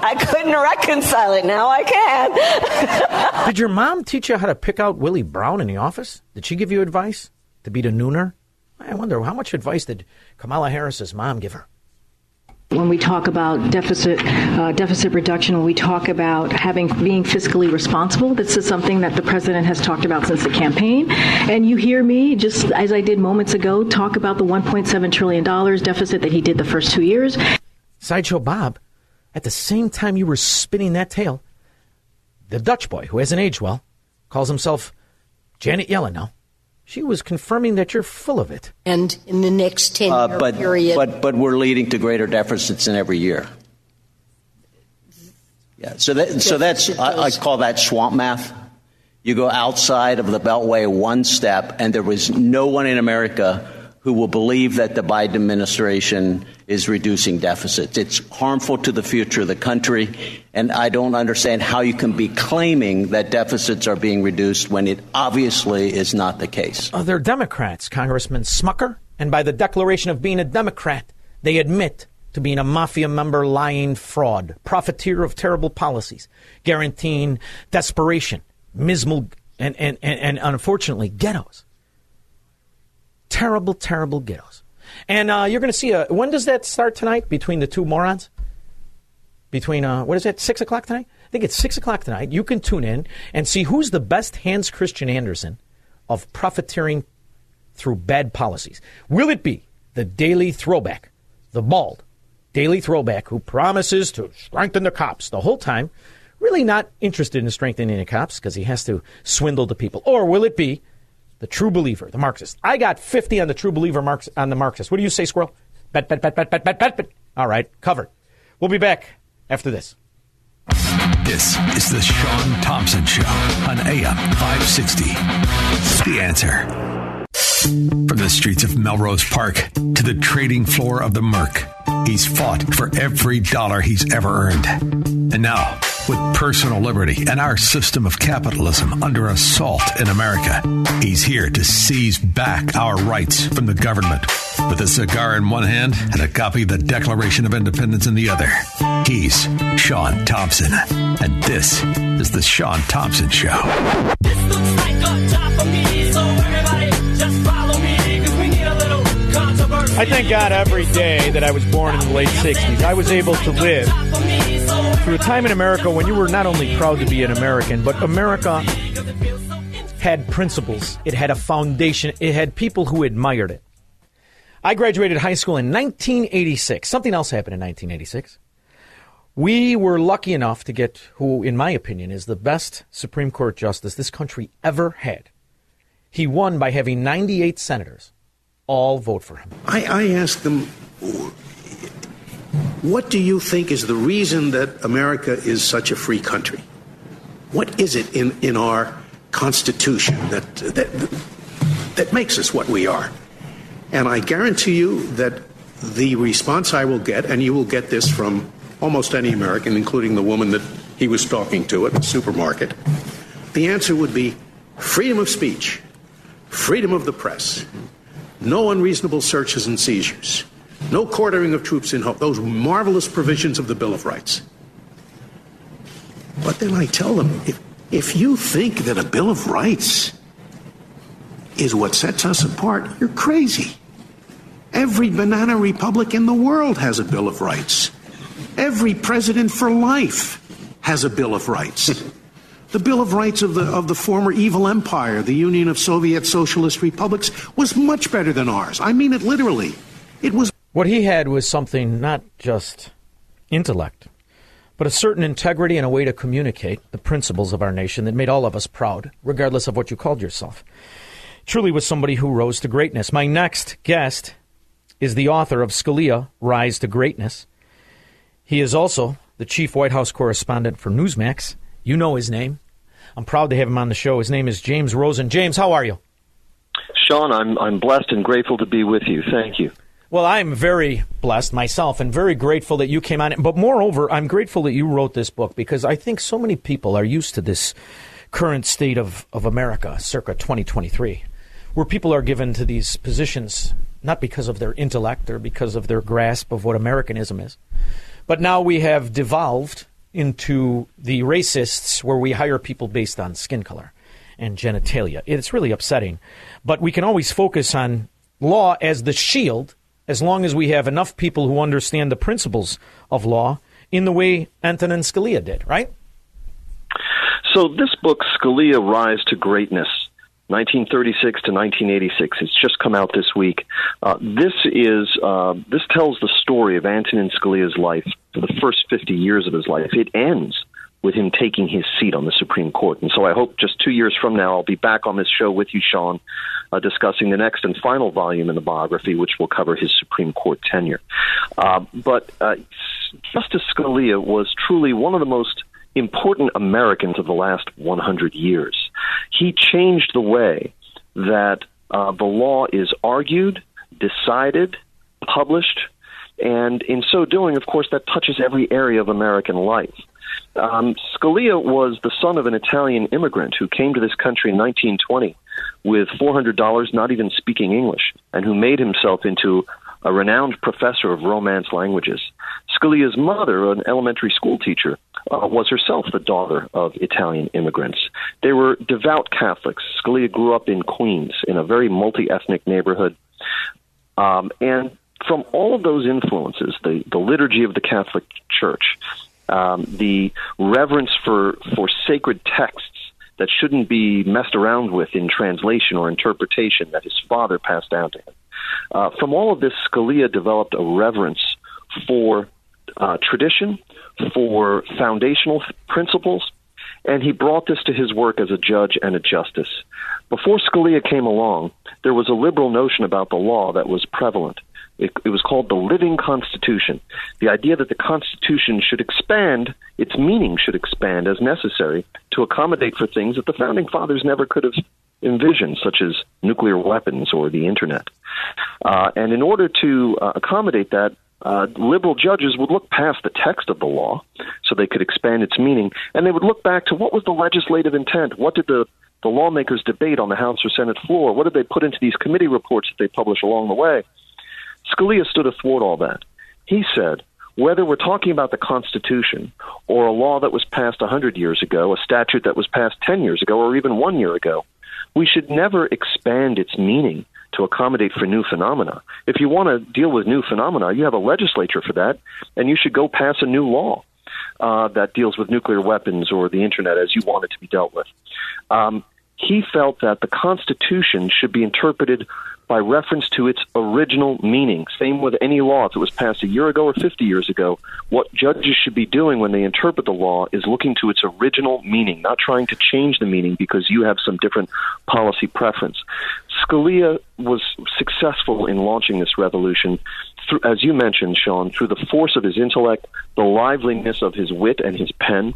I couldn't reconcile it. Now I can." Did your mom teach you how to pick out Willie Brown in the office? Did she give you advice to beat a nooner? I wonder how much advice did Kamala Harris's mom give her? When we talk about deficit uh, deficit reduction, when we talk about having being fiscally responsible, this is something that the president has talked about since the campaign. And you hear me, just as I did moments ago, talk about the 1.7 trillion dollars deficit that he did the first two years. Sideshow Bob, at the same time you were spinning that tail, the Dutch boy who hasn't aged well calls himself Janet Yellen now. She was confirming that you're full of it. And in the next 10 Uh, but, period, but but we're leading to greater deficits in every year. Yeah, so that so that's I, I call that swamp math. You go outside of the Beltway one step, and there was no one in America who will believe that the Biden administration is reducing deficits. It's harmful to the future of the country, and I don't understand how you can be claiming that deficits are being reduced when it obviously is not the case. Oh, they're Democrats, Congressman Smucker. And by the declaration of being a Democrat, they admit to being a mafia member, lying fraud, profiteer of terrible policies, guaranteeing desperation, mismal, and, and, and, and unfortunately, ghettos. Terrible, terrible ghettos. And uh, you're going to see a. When does that start tonight between the two morons? between uh, what is it, six o'clock tonight? I think it's six o'clock tonight. You can tune in and see who's the best Hans Christian Andersen of profiteering through bad policies. Will it be the daily throwback, the bald daily throwback who promises to strengthen the cops the whole time, really not interested in strengthening the cops because he has to swindle the people? Or will it be the true believer, the Marxist? I got 50 on the true believer Marx, on the Marxist. What do you say, Squirrel? Bet, bet, bet, bet, bet, bet, bet, bet. All right, covered. We'll be back after this. This is the Shaun Thompson Show on AM 560. The answer. From the streets of Melrose Park to the trading floor of the Merc, he's fought for every dollar he's ever earned. And now, with personal liberty and our system of capitalism under assault in America, he's here to seize back our rights from the government. With a cigar in one hand and a copy of the Declaration of Independence in the other, he's Shaun Thompson. And this is The Shaun Thompson Show. I thank God every day that I was born in the late 60s. I was able to live through a time in America when you were not only proud to be an American, but America had principles. It had a foundation. It had people who admired it. I graduated high school in 1986. Something else happened in 1986. We were lucky enough to get who, in my opinion, is the best Supreme Court justice this country ever had. He won by having 98 senators all vote for him. I, I asked them, what do you think is the reason that America is such a free country? What is it in, in our Constitution that, that, that makes us what we are? And I guarantee you that the response I will get, and you will get this from almost any American, including the woman that he was talking to at the supermarket, the answer would be freedom of speech, freedom of the press, no unreasonable searches and seizures, no quartering of troops in hope, those marvelous provisions of the Bill of Rights. But then I tell them if, if you think that a Bill of Rights is what sets us apart, you're crazy. Every banana republic in the world has a Bill of Rights. Every president for life has a Bill of Rights. the Bill of Rights of the, of the former evil empire, the Union of Soviet Socialist Republics, was much better than ours. I mean it literally. It was. What he had was something not just intellect, but a certain integrity and a way to communicate the principles of our nation that made all of us proud, regardless of what you called yourself. Truly was somebody who rose to greatness. My next guest is the author of Scalia Rise to Greatness. He is also the chief White House correspondent for Newsmax. You know his name. I'm proud to have him on the show. His name is James Rosen. James, how are you? Shaun, I'm I'm blessed and grateful to be with you. Thank you. Well, I'm very blessed myself and very grateful that you came on. But moreover, I'm grateful that you wrote this book because I think so many people are used to this current state of, of America, circa 2023, where people are given to these positions not because of their intellect or because of their grasp of what Americanism is. But now we have devolved into the racists where we hire people based on skin color and genitalia. It's really upsetting. But we can always focus on law as the shield as long as we have enough people who understand the principles of law in the way Antonin Scalia did, right? So, this book, Scalia Rise to Greatness, 1936 to 1986. It's just come out this week. Uh, this is uh, this tells the story of Antonin Scalia's life for the first 50 years of his life. It ends with him taking his seat on the Supreme Court. And so I hope just two years from now I'll be back on this show with you, Shaun, uh, discussing the next and final volume in the biography, which will cover his Supreme Court tenure. Uh, but uh, Justice Scalia was truly one of the most important Americans of the last 100 years. He changed the way that uh, the law is argued, decided, published, and in so doing, of course, that touches every area of American life. Um, Scalia was the son of an Italian immigrant who came to this country in 1920 with $400, not even speaking English, and who made himself into a renowned professor of Romance languages. Scalia's mother, an elementary school teacher, uh, was herself the daughter of Italian immigrants. They were devout Catholics. Scalia grew up in Queens in a very multi ethnic neighborhood. Um, and from all of those influences, the, the liturgy of the Catholic Church, um, the reverence for for sacred texts that shouldn't be messed around with in translation or interpretation that his father passed down to him. Uh, from all of this, Scalia developed a reverence for uh, tradition, for foundational principles, and he brought this to his work as a judge and a justice. Before Scalia came along, there was a liberal notion about the law that was prevalent. It, it, was called the living Constitution. The idea that the Constitution should expand, its meaning should expand as necessary to accommodate for things that the founding fathers never could have envisioned, such as nuclear weapons or the internet. Uh, and in order to uh, accommodate that, uh, liberal judges would look past the text of the law so they could expand its meaning, and they would look back to what was the legislative intent? What did the, the lawmakers debate on the House or Senate floor? What did they put into these committee reports that they publish along the way? Scalia stood athwart all that. He said, whether we're talking about the Constitution or a law that was passed 100 years ago, a statute that was passed 10 years ago, or even one year ago, we should never expand its meaning to accommodate for new phenomena. If you want to deal with new phenomena, you have a legislature for that, and you should go pass a new law uh, that deals with nuclear weapons or the internet as you want it to be dealt with. Um, he felt that the Constitution should be interpreted by reference to its original meaning. Same with any law. If it was passed a year ago or 50 years ago, what judges should be doing when they interpret the law is looking to its original meaning, not trying to change the meaning because you have some different policy preference. Scalia was successful in launching this revolution, through, as you mentioned, Shaun, through the force of his intellect, the liveliness of his wit and his pen.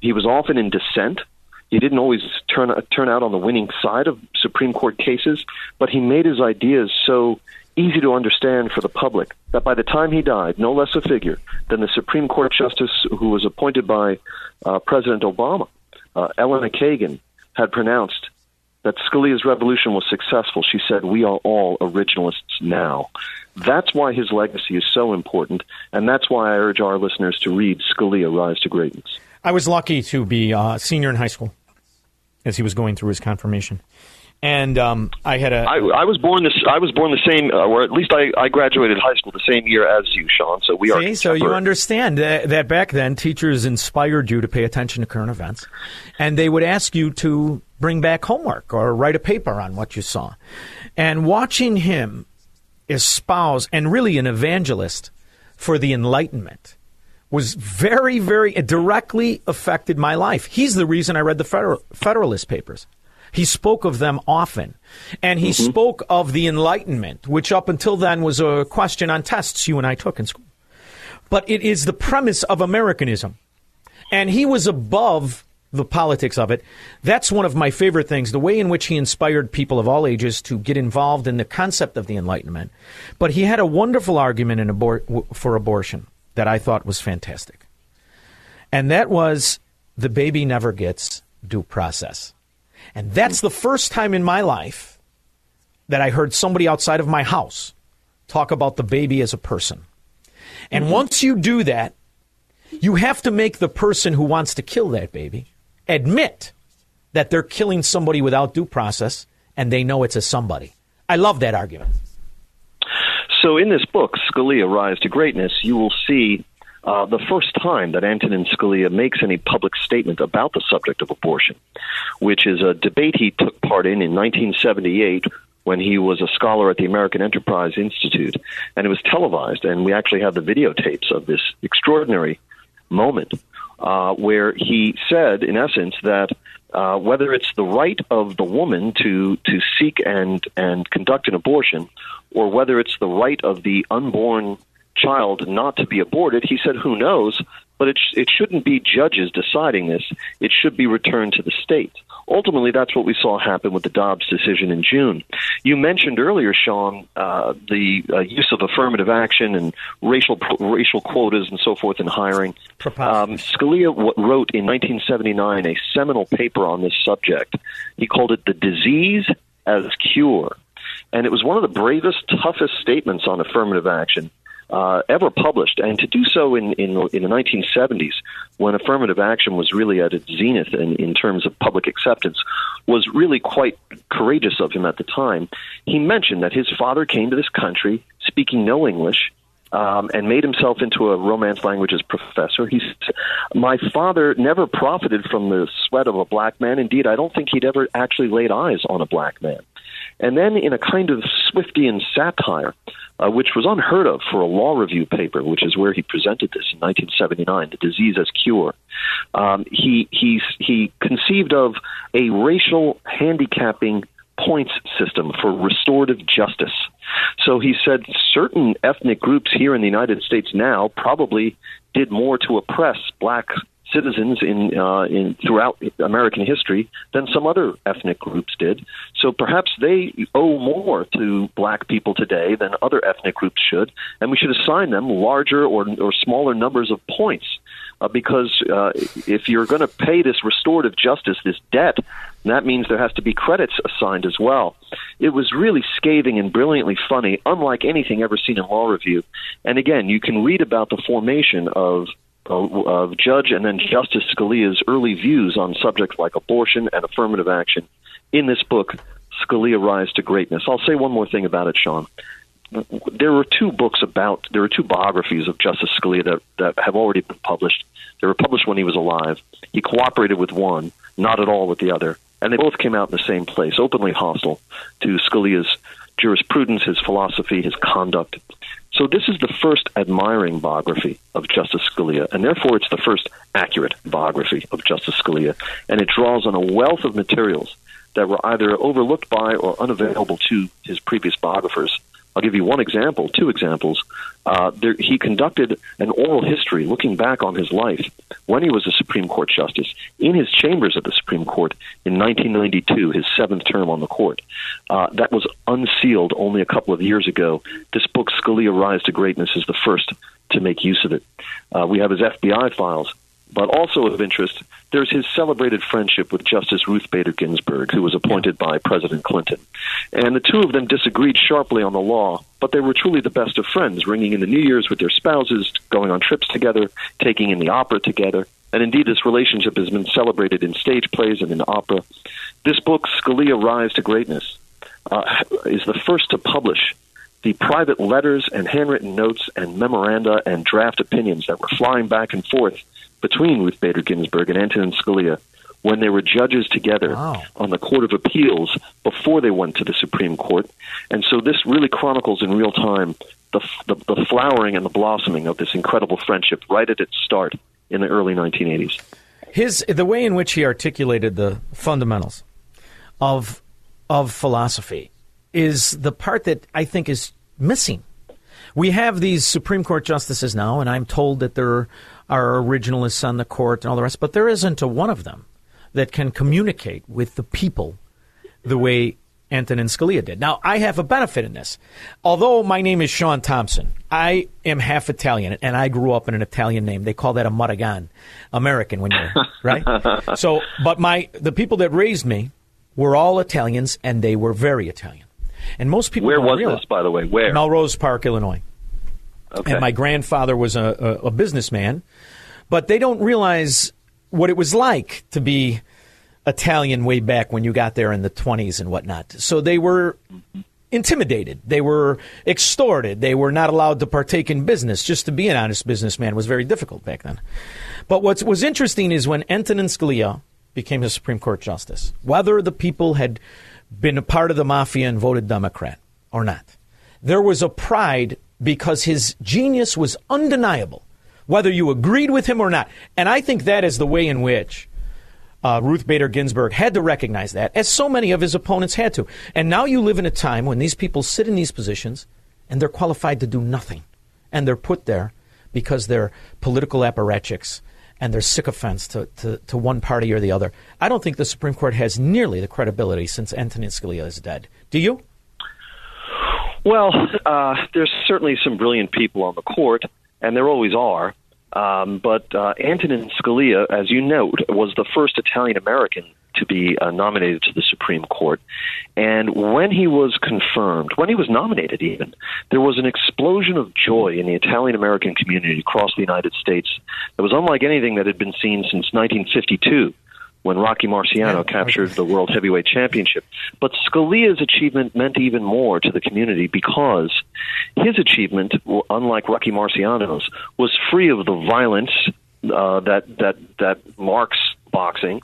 He was often in dissent he didn't always turn turn out on the winning side of Supreme Court cases, but he made his ideas so easy to understand for the public that by the time he died, no less a figure than the Supreme Court justice who was appointed by uh, President Obama, uh, Elena Kagan, had pronounced that Scalia's revolution was successful. She said, "We are all originalists now." That's why his legacy is so important, and that's why I urge our listeners to read Scalia: Rise to Greatness. I was lucky to be a senior in high school as he was going through his confirmation. And um, I had a. I, I was born this. I was born the same, uh, or at least I, I graduated high school the same year as you, Shaun. So we See, are. So you understand that, that back then teachers inspired you to pay attention to current events, and they would ask you to bring back homework or write a paper on what you saw. And watching him espouse and really an evangelist for the Enlightenment was very, very directly affected my life. He's the reason I read the Federal, Federalist Papers. He spoke of them often. And he mm-hmm. spoke of the Enlightenment, which up until then was a question on tests you and I took in school. But it is the premise of Americanism. And he was above the politics of it. That's one of my favorite things, the way in which he inspired people of all ages to get involved in the concept of the Enlightenment. But he had a wonderful argument abor- for abortion that I thought was fantastic. And that was the baby never gets due process. And that's the first time in my life that I heard somebody outside of my house talk about the baby as a person. And mm-hmm. once you do that, you have to make the person who wants to kill that baby admit that they're killing somebody without due process and they know it's a somebody. I love that argument. So in this book, Scalia: Rise to Greatness, you will see uh, the first time that Antonin Scalia makes any public statement about the subject of abortion, which is a debate he took part in in 1978 when he was a scholar at the American Enterprise Institute, and it was televised, and we actually have the videotapes of this extraordinary moment uh, where he said, in essence, that uh, whether it's the right of the woman to to seek and and conduct an abortion, or whether it's the right of the unborn child not to be aborted, he said, "Who knows?" But it sh- it shouldn't be judges deciding this. It should be returned to the state. Ultimately, that's what we saw happen with the Dobbs decision in June. You mentioned earlier, Shaun, uh, the uh, use of affirmative action and racial racial quotas and so forth in hiring. Um, Scalia w- wrote in 1979 a seminal paper on this subject. He called it "The Disease as Cure," and it was one of the bravest, toughest statements on affirmative action uh, ever published, and to do so in, in, in the 1970s, when affirmative action was really at its zenith in, in terms of public acceptance, was really quite courageous of him at the time. He mentioned that his father came to this country speaking no English, um, and made himself into a Romance languages professor. He said, My father never profited from the sweat of a black man. Indeed, I don't think he'd ever actually laid eyes on a black man. And then, in a kind of Swiftian satire, uh, which was unheard of for a law review paper, which is where he presented this in 1979, "The Disease as Cure." Um, he he he conceived of a racial handicapping points system for restorative justice. So he said certain ethnic groups here in the United States now probably did more to oppress black citizens in uh, in throughout American history than some other ethnic groups did. So perhaps they owe more to black people today than other ethnic groups should, and we should assign them larger or or smaller numbers of points. Uh, because uh, if you're going to pay this restorative justice, this debt, that means there has to be credits assigned as well. It was really scathing and brilliantly funny, unlike anything ever seen in law review. And again, you can read about the formation of of Judge and then Justice Scalia's early views on subjects like abortion and affirmative action in this book, Scalia Rise to Greatness. I'll say one more thing about it, Shaun. There were two books about, there were two biographies of Justice Scalia that, that have already been published. They were published when he was alive. He cooperated with one, not at all with the other. And they both came out in the same place, openly hostile to Scalia's jurisprudence, his philosophy, his conduct. So this is the first admiring biography of Justice Scalia, and therefore it's the first accurate biography of Justice Scalia, and it draws on a wealth of materials that were either overlooked by or unavailable to his previous biographers I'll give you one example, two examples. Uh, there, he conducted an oral history looking back on his life when he was a Supreme Court justice in his chambers at the Supreme Court in 1992, his seventh term on the court. Uh, that was unsealed only a couple of years ago. This book, Scalia Rise to Greatness, is the first to make use of it. Uh, we have his FBI files but also of interest, there's his celebrated friendship with Justice Ruth Bader Ginsburg, who was appointed by President Clinton. And the two of them disagreed sharply on the law, but they were truly the best of friends, ringing in the New Year's with their spouses, going on trips together, taking in the opera together. And indeed, this relationship has been celebrated in stage plays and in opera. This book, Scalia Rise to Greatness, uh, is the first to publish the private letters and handwritten notes and memoranda and draft opinions that were flying back and forth between Ruth Bader Ginsburg and Antonin Scalia when they were judges together wow. on the Court of Appeals before they went to the Supreme Court. And so this really chronicles in real time the, the, the flowering and the blossoming of this incredible friendship right at its start in the early 1980s. His the way in which he articulated the fundamentals of of philosophy is the part that I think is missing. We have these Supreme Court justices now, and I'm told that there are originalists on the court and all the rest, but there isn't a one of them that can communicate with the people the way Antonin Scalia did. Now, I have a benefit in this. Although my name is Shaun Thompson, I am half Italian, and I grew up in an Italian name. They call that a Maragan, American when you're right. So, but my the people that raised me were all Italians, and they were very Italian. And most people where was realize, this, by the way? Where Melrose Park, Illinois. Okay. And my grandfather was a, a, a businessman, but they don't realize what it was like to be Italian way back when you got there in the 20s and whatnot. So they were intimidated. They were extorted. They were not allowed to partake in business. Just to be an honest businessman was very difficult back then. But what was interesting is when Antonin Scalia became a Supreme Court justice, whether the people had been a part of the mafia and voted Democrat or not, there was a pride because his genius was undeniable, whether you agreed with him or not. And I think that is the way in which uh, Ruth Bader Ginsburg had to recognize that, as so many of his opponents had to. And now you live in a time when these people sit in these positions and they're qualified to do nothing. And they're put there because they're political apparatchiks and they're sycophants to, to, to one party or the other. I don't think the Supreme Court has nearly the credibility since Antonin Scalia is dead. Do you? Well, uh, there's certainly some brilliant people on the court, and there always are. Um, but uh, Antonin Scalia, as you note, was the first Italian American to be uh, nominated to the Supreme Court. And when he was confirmed, when he was nominated even, there was an explosion of joy in the Italian American community across the United States that was unlike anything that had been seen since 1952 when Rocky Marciano captured the World Heavyweight Championship. But Scalia's achievement meant even more to the community because his achievement, unlike Rocky Marciano's, was free of the violence uh, that that that marks boxing,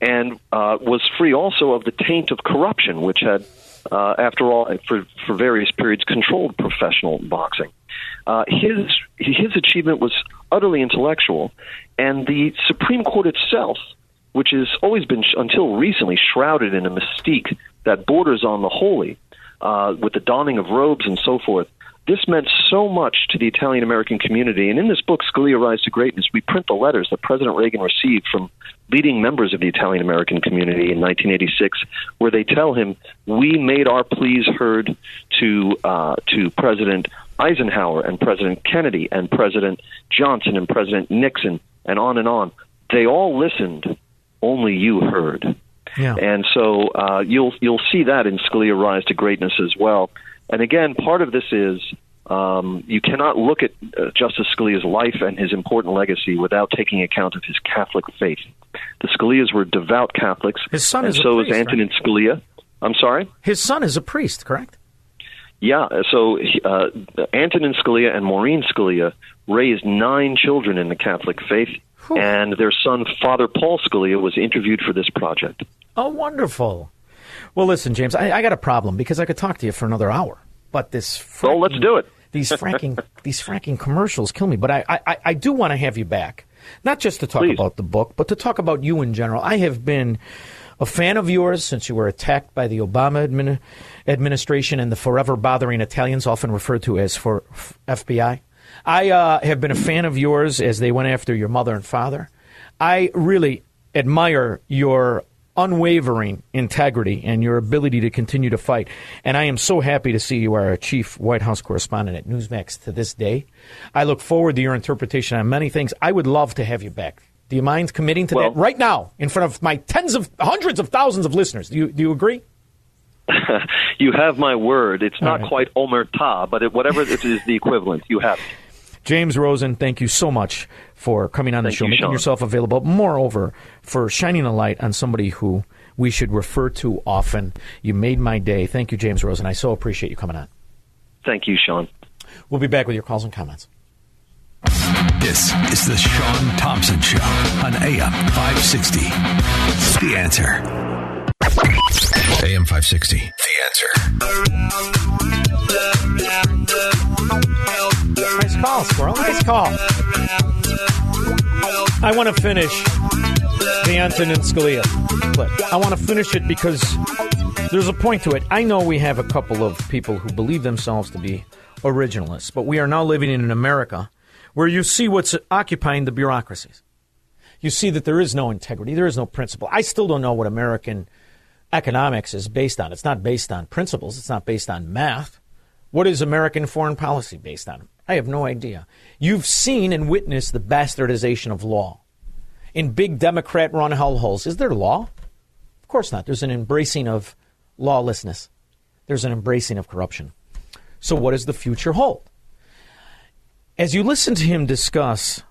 and uh, was free also of the taint of corruption, which had, uh, after all, for for various periods, controlled professional boxing. Uh, his his achievement was utterly intellectual, and the Supreme Court itself, which has always been until recently shrouded in a mystique that borders on the holy, uh, with the donning of robes and so forth, this meant so much to the Italian American community. And in this book, Scalia Rise to Greatness, we print the letters that President Reagan received from leading members of the Italian American community in 1986, where they tell him, "We made our pleas heard to uh, to President Eisenhower and President Kennedy and President Johnson and President Nixon and on and on. They all listened. Only you heard." Yeah. And so uh, you'll you'll see that in Scalia Rise to Greatness as well. And again, part of this is um, you cannot look at uh, Justice Scalia's life and his important legacy without taking account of his Catholic faith. The Scalias were devout Catholics. His son and is a so priest, is Antonin Scalia. I'm sorry. His son is a priest, correct? Yeah. So uh, Antonin Scalia and Maureen Scalia raised nine children in the Catholic faith, and their son, Father Paul Scalia, was interviewed for this project. Oh, wonderful. Well, listen, James, I, I got a problem because I could talk to you for another hour, but this. Well, let's do it. these fracking these fracking commercials kill me. But I I, I do want to have you back, not just to talk about the book, but to talk about you in general. I have been a fan of yours since you were attacked by the Obama admin, administration and the forever bothering Italians, often referred to as for f- FBI. I uh, have been a fan of yours as they went after your mother and father. I really admire your unwavering integrity and your ability to continue to fight. And I am so happy to see you are a chief White House correspondent at Newsmax to this day. I look forward to your interpretation on many things. I would love to have you back. Do you mind committing to that right now in front of my tens of hundreds of thousands of listeners? Do you, do you agree? you have my word. It's not quite omerta, but it, whatever it is the equivalent, you have it. James Rosen, thank you so much for coming on the show, you, making Shaun. yourself available. Moreover, for shining a light on somebody who we should refer to often. You made my day. Thank you, James Rosen. I so appreciate you coming on. Thank you, Shaun. We'll be back with your calls and comments. This is the Shaun Thompson Show on AM 560. The answer. AM 560. The answer. Call, Squirrel. Nice call. I want to finish the Antonin Scalia clip. I want to finish it because there's a point to it. I know we have a couple of people who believe themselves to be originalists, but we are now living in an America where you see what's occupying the bureaucracies. You see that there is no integrity, there is no principle. I still don't know what American economics is based on. It's not based on principles, it's not based on math. What is American foreign policy based on? I have no idea. You've seen and witnessed the bastardization of law. In big Democrat run hellholes, is there law? Of course not. There's an embracing of lawlessness, there's an embracing of corruption. So, what does the future hold? As you listen to him discuss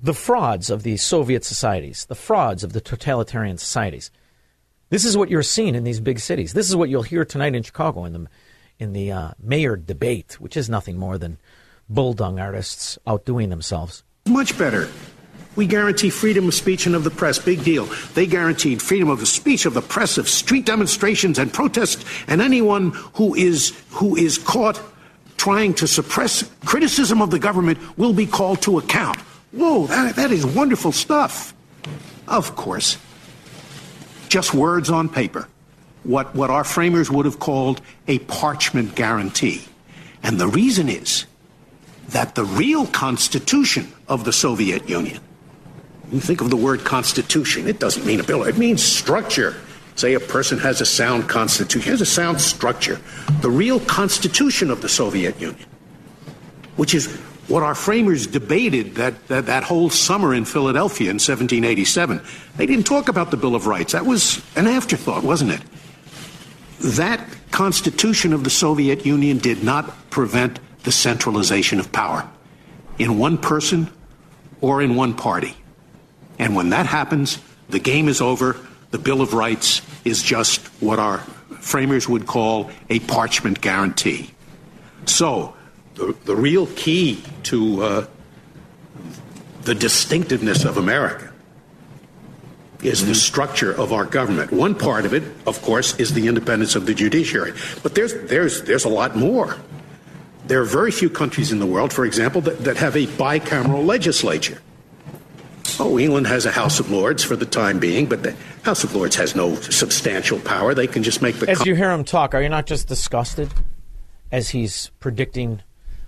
the frauds of the Soviet societies, the frauds of the totalitarian societies, this is what you're seeing in these big cities. This is what you'll hear tonight in Chicago in the in the uh, mayor debate, which is nothing more than bulldog artists outdoing themselves. Much better. We guarantee freedom of speech and of the press. Big deal. They guaranteed freedom of speech, of the press, of street demonstrations and protests, and anyone who is who is caught trying to suppress criticism of the government will be called to account. Whoa, that, that is wonderful stuff. Of course. Just words on paper. What, what our framers would have called a parchment guarantee. And the reason is that the real constitution of the Soviet Union, you think of the word constitution, it doesn't mean a bill, it means structure. Say a person has a sound constitution, has a sound structure. The real constitution of the Soviet Union, which is what our framers debated that, that, that whole summer in Philadelphia in 1787. They didn't talk about the Bill of Rights. That was an afterthought, wasn't it? That constitution of the Soviet Union did not prevent the centralization of power in one person or in one party. And when that happens, The game is over. The Bill of Rights is just what our framers would call a parchment guarantee. So, the, the real key to uh, the distinctiveness of America is the structure of our government. One part of it, of course, is the independence of the judiciary. But there's, there's, there's a lot more. There are very few countries in the world, for example, that, that have a bicameral legislature. Oh, England has a House of Lords for the time being, but the House of Lords has no substantial power. They can just make the. As you hear him talk, are you not just disgusted as he's predicting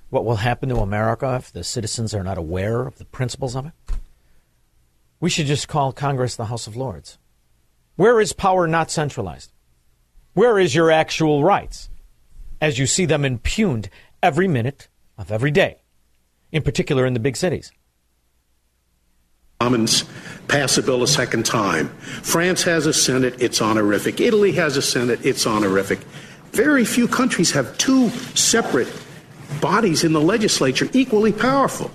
what will happen to America if the citizens are not aware of the principles of it? We should just call Congress the House of Lords. Where is power not centralized? Where is your actual rights as you see them impugned every minute of every day, in particular in the big cities? Commons pass a bill a second time. France has a Senate, it's honorific. Italy has a Senate, it's honorific. Very few countries have two separate bodies in the legislature equally powerful.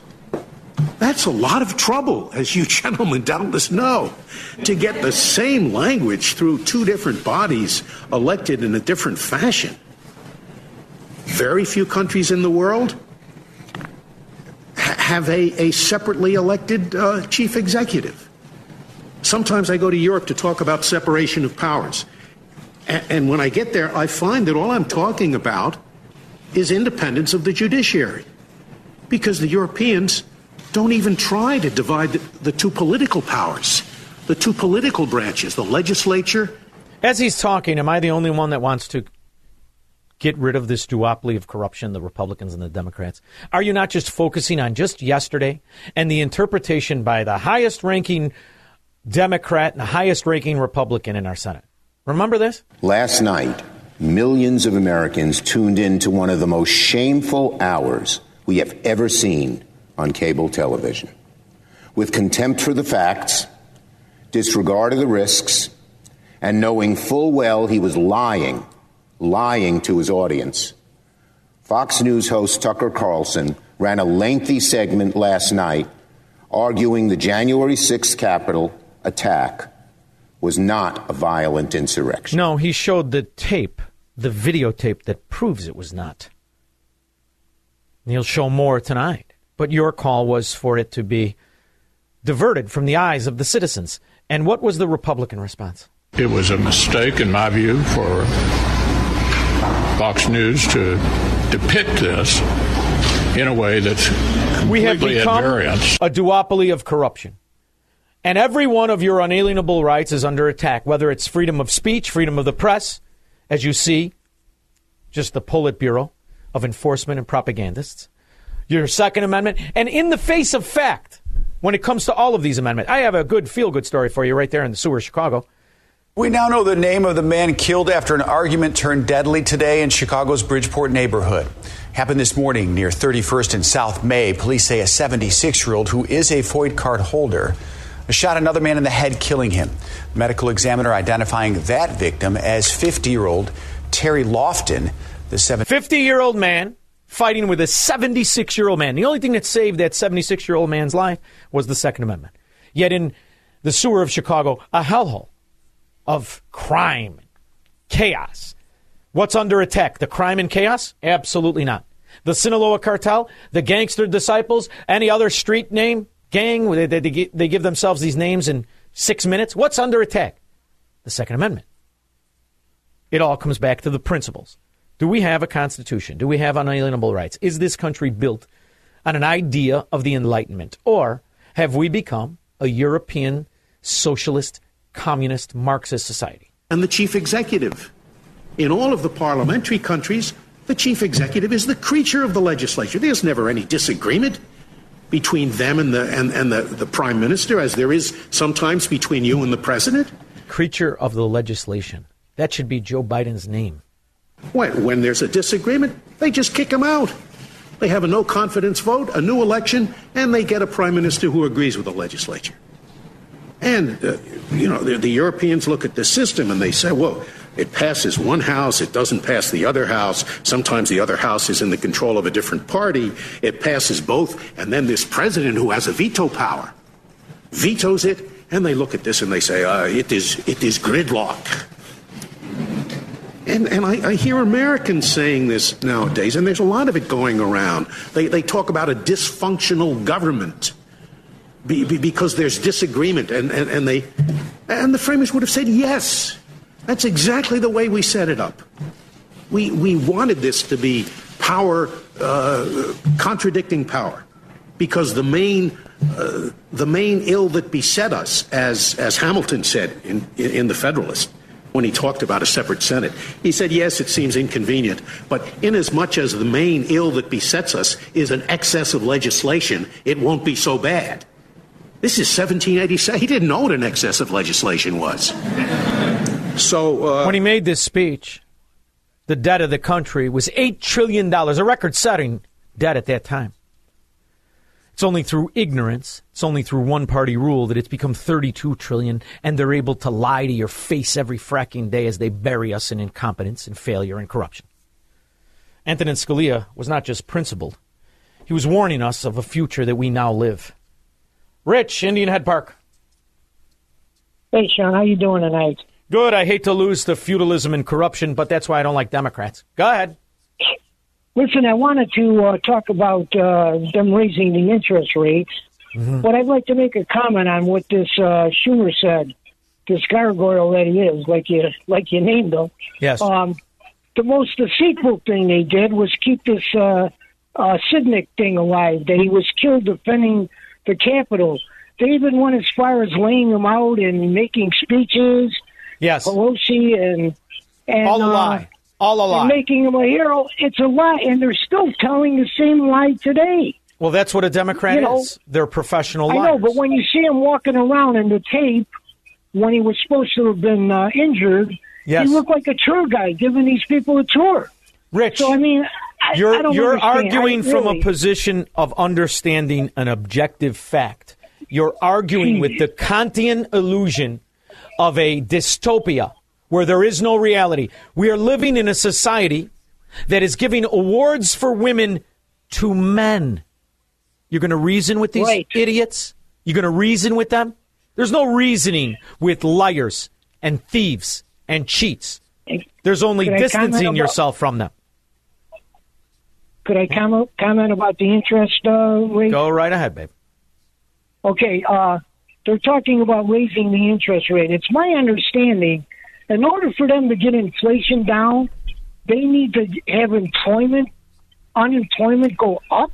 That's a lot of trouble, as you gentlemen doubtless know, to get the same language through two different bodies elected in a different fashion. Very few countries in the world have a, a separately elected uh, chief executive. Sometimes I go to Europe to talk about separation of powers. And, and when I get there, I find that all I'm talking about is independence of the judiciary. Because the Europeans don't even try to divide the, the two political powers, the two political branches, the legislature. As he's talking, am I the only one that wants to get rid of this duopoly of corruption, the Republicans and the Democrats? Are you not just focusing on just yesterday and the interpretation by the highest ranking Democrat and the highest ranking Republican in our Senate? Remember this? Last night, millions of Americans tuned in to one of the most shameful hours we have ever seen on cable television. With contempt for the facts, disregard of the risks, and knowing full well he was lying lying to his audience. Fox News host Tucker Carlson ran a lengthy segment last night arguing the January 6th Capitol attack was not a violent insurrection. No, he showed the tape, the videotape that proves it was not. He'll show more tonight. But your call was for it to be diverted from the eyes of the citizens. And what was the Republican response? It was a mistake, in my view, for Fox News to depict this in a way that's we have become a duopoly of corruption. And every one of your unalienable rights is under attack, whether it's freedom of speech, freedom of the press, as you see, just the Politburo of enforcement and propagandists, your Second Amendment, and in the face of fact, when it comes to all of these amendments. I have a good feel good story for you right there in the sewer of Chicago. We now know the name of the man killed after an argument turned deadly today in Chicago's Bridgeport neighborhood. Happened this morning near 31st and South May. Police say a 76 year old who is a FOID card holder shot another man in the head, killing him. Medical examiner identifying that victim as 50 year old Terry Lofton, the 50 year old man fighting with a 76 year old man. The only thing that saved that 76 year old man's life was the Second Amendment. Yet in the sewer of Chicago, a hellhole of crime, chaos. What's under attack? The crime and chaos? Absolutely not. The Sinaloa cartel, the gangster disciples, any other street name, gang, they, they, they give themselves these names in six minutes. What's under attack? The Second Amendment. It all comes back to the principles. Do we have a constitution? Do we have unalienable rights? Is this country built on an idea of the Enlightenment? Or have we become a European socialist communist Marxist society. And the chief executive. In all of the parliamentary countries, the chief executive is the creature of the legislature. There's never any disagreement between them and the and, and the, the prime minister, as there is sometimes between you and the president. Creature of the legislation. That should be Joe Biden's name. When, when there's a disagreement, they just kick him out. They have a no confidence vote, a new election, and they get a prime minister who agrees with the legislature. And, uh, you know, the, the, Europeans look at the system and they say, well, it passes one house, it doesn't pass the other house. Sometimes the other house is in the control of a different party. It passes both. And then this president who has a veto power vetoes it, and they look at this and they say, uh, it, is, it is gridlock. And, and I, I, hear Americans saying this nowadays, and there's a lot of it going around. They, they talk about a dysfunctional government be, be, because there's disagreement, and, and, and, they, and the framers would have said, yes, that's exactly the way we set it up. We, we wanted this to be power, uh, contradicting power, because the main, uh, the main ill that beset us, as, as Hamilton said in, in The Federalist, when he talked about a separate Senate. He said, yes, it seems inconvenient, but inasmuch as the main ill that besets us is an excess of legislation, it won't be so bad. This is 1787. He didn't know what an excess of legislation was. So uh, when he made this speech, the debt of the country was $8 trillion, a record setting debt at that time. It's only through ignorance, it's only through one party rule that it's become 32 trillion and they're able to lie to your face every fracking day as they bury us in incompetence and failure and corruption. Antonin Scalia was not just principled. He was warning us of a future that we now live. Rich, Indian Head Park. Hey, Shaun, how you doing tonight? Good. I hate to lose to feudalism and corruption, but that's why I don't like Democrats. Go ahead. Listen, I wanted to uh, talk about uh, them raising the interest rates, mm-hmm. but I'd like to make a comment on what this uh, Schumer said. This gargoyle that he is, like you like you named him. Yes. Um, the most deceitful thing they did was keep this uh, uh, Sicknick thing alive. That he was killed defending the Capitol. They even went as far as laying him out and making speeches. Yes. Pelosi and and all a lie. All a lie. making him a hero. It's a lie, and they're still telling the same lie today. Well, that's what a Democrat you know, is. They're professional liars. I know, but when you see him walking around in the tape, when he was supposed to have been uh, injured, yes. he looked like a tour guide giving these people a tour. Rich, so I mean, I, you're I you're arguing I, from a position of understanding an objective fact. You're arguing with the Kantian illusion of a dystopia where there is no reality. We are living in a society that is giving awards for women to men. You're going to reason with these right. idiots? You're going to reason with them? There's no reasoning with liars and thieves and cheats. There's only distancing about, yourself from them. Could I comment, comment about the interest uh, rate? Go right ahead, babe. Okay, uh, they're talking about raising the interest rate. It's my understanding in order for them to get inflation down, they need to have employment, unemployment go up.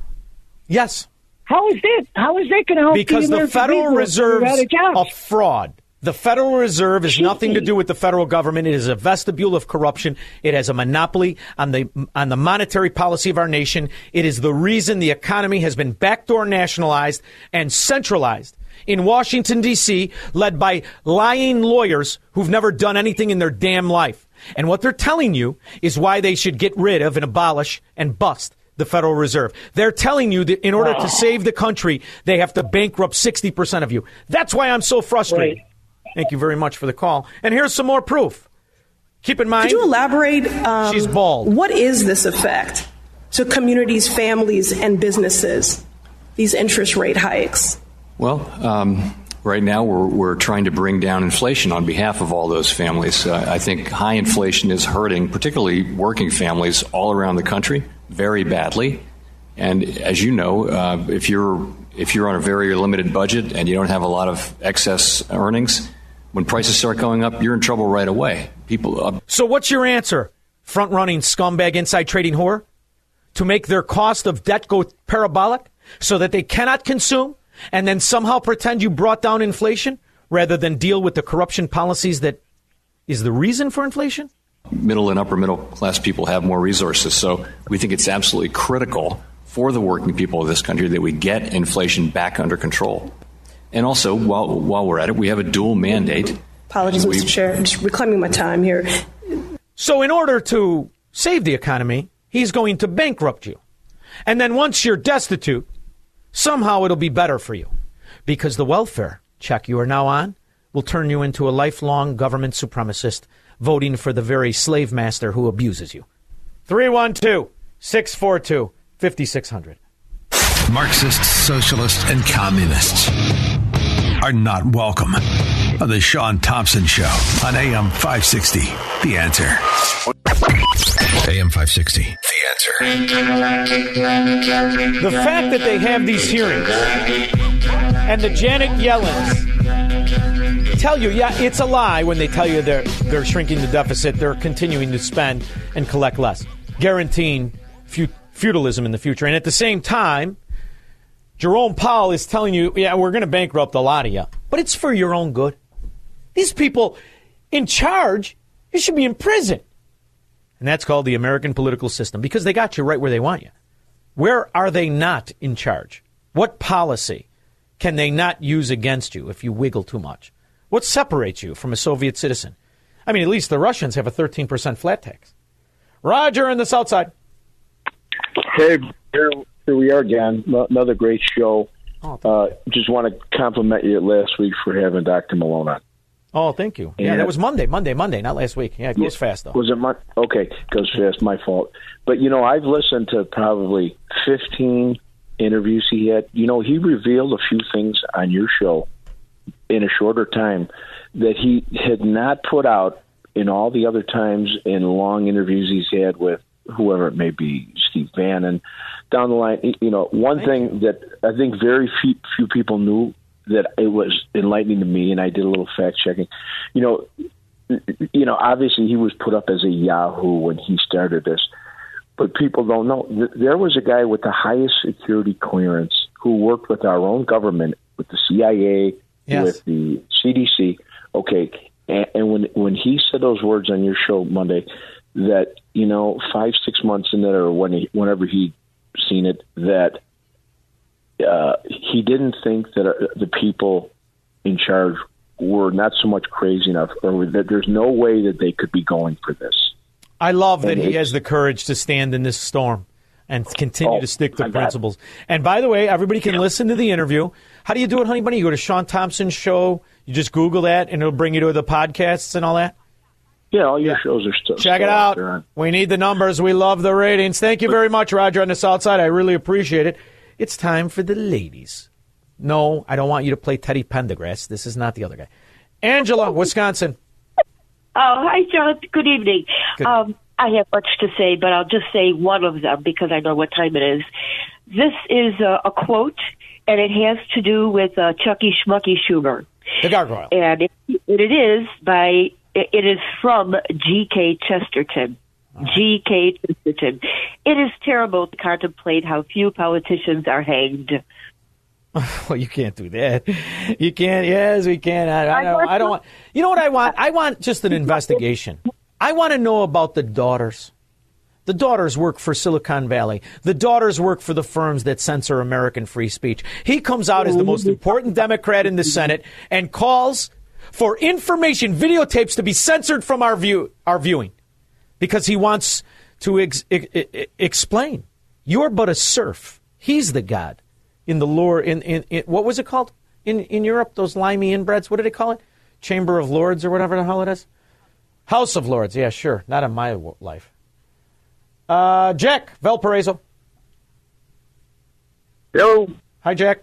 Yes. How is that? How is that going to help? Because the, the Federal Reserve is a fraud. The Federal Reserve has nothing to do with the federal government. It is a vestibule of corruption. It has a monopoly on the on the monetary policy of our nation. It is the reason the economy has been backdoor nationalized and centralized in Washington, D.C., led by lying lawyers who've never done anything in their damn life. And what they're telling you is why they should get rid of and abolish and bust the Federal Reserve. They're telling you that in order to save the country, they have to bankrupt 60% of you. That's why I'm so frustrated. Right. Thank you very much for the call. And here's some more proof. Keep in mind. Could you elaborate? Um, she's bald. What is this effect to communities, families, and businesses? These interest rate hikes. Well, um, right now we're, we're trying to bring down inflation on behalf of all those families. Uh, I think high inflation is hurting, particularly working families all around the country, very badly. And as you know, uh, if you're if you're on a very limited budget and you don't have a lot of excess earnings, when prices start going up, you're in trouble right away. People. Uh, so, what's your answer, front running scumbag inside trading whore? To make their cost of debt go parabolic so that they cannot consume and then somehow pretend you brought down inflation rather than deal with the corruption policies that is the reason for inflation? Middle and upper middle class people have more resources, so we think it's absolutely critical for the working people of this country that we get inflation back under control. And also, while, while we're at it, we have a dual mandate. Apologies, Mr. Chair. I'm just reclaiming my time here. So, in order to save the economy, he's going to bankrupt you. And then once you're destitute, somehow it'll be better for you because the welfare check you are now on will turn you into a lifelong government supremacist voting for the very slave master who abuses you. 312 642 5600. Marxists, socialists, and communists. are not welcome on The Shaun Thompson Show on AM 560. The answer. AM 560. The answer. The fact that they have these hearings and the Janet Yellens tell you, yeah, it's a lie when they tell you they're they're shrinking the deficit, they're continuing to spend and collect less, guaranteeing feudalism in the future. And at the same time, Jerome Powell is telling you, yeah, we're going to bankrupt a lot of you, but it's for your own good. These people in charge, you should be in prison. And that's called the American political system because they got you right where they want you. Where are they not in charge? What policy can they not use against you if you wiggle too much? What separates you from a Soviet citizen? I mean, at least the Russians have a 13% flat tax. Roger in the South Side. Hey, here, here we are again. Another great show. Oh, uh, just want to compliment you last week for having Dr. Malone on. Oh, thank you. Yeah, that was Monday, Monday, Monday, not last week. Yeah, it goes yeah, fast though. Was it Mon- okay? Goes fast. My fault. But you know, I've listened to probably fifteen interviews he had. You know, he revealed a few things on your show in a shorter time that he had not put out in all the other times in long interviews he's had with whoever it may be, Steve Bannon, down the line. You know, one thing that I think very few, few people knew that it was enlightening to me, and I did a little fact checking. You know, you know, obviously he was put up as a Yahoo when he started this, but people don't know. There was a guy with the highest security clearance who worked with our own government, with the CIA, yes. with the CDC. Okay, and, and when when he said those words on your show Monday, that you know, five six months in there, or when he, whenever he seen it, that uh, he didn't think that uh, the people in charge were not so much crazy enough, or that there's no way that they could be going for this. I love that he has the courage to stand in this storm and continue oh, to stick to principles. And by the way, everybody can yeah. listen to the interview. How do you do it, honey bunny? You go to Shaun Thompson's show. You just Google that, and it'll bring you to the podcasts and all that. Yeah, all your yeah. shows are still. Check still it out. We need the numbers. We love the ratings. Thank you very much, Roger, on the South Side. I really appreciate it. It's time for the ladies. No, I don't want you to play Teddy Pendergrass. This is not the other guy. Angela, Wisconsin. Oh, hi, John. Good evening. Good. Um, I have much to say, but I'll just say one of them because I know what time it is. This is a, a quote, and it has to do with uh, Chucky Schmucky Schumer. The gargoyle. And it, it is by, it is from G.K. Chesterton. G.K. Chesterton. It is terrible to contemplate how few politicians are hanged. Well, you can't do that. You can't. Yes, we can. I, I don't. I don't want. You know what I want? I want just an investigation. I want to know about the daughters. The daughters work for Silicon Valley. The daughters work for the firms that censor American free speech. He comes out as the most important Democrat in the Senate and calls for information videotapes to be censored from our view, our viewing because he wants to ex- ex- explain. You're but a serf. He's the god in the lore. In, in, in, what was it called in in Europe? Those limey inbreds. What did they call it? Chamber of Lords or whatever the hell it is. House of Lords. Yeah, sure. Not in my life. Uh, Jack Valparaiso. Hello. Hi, Jack.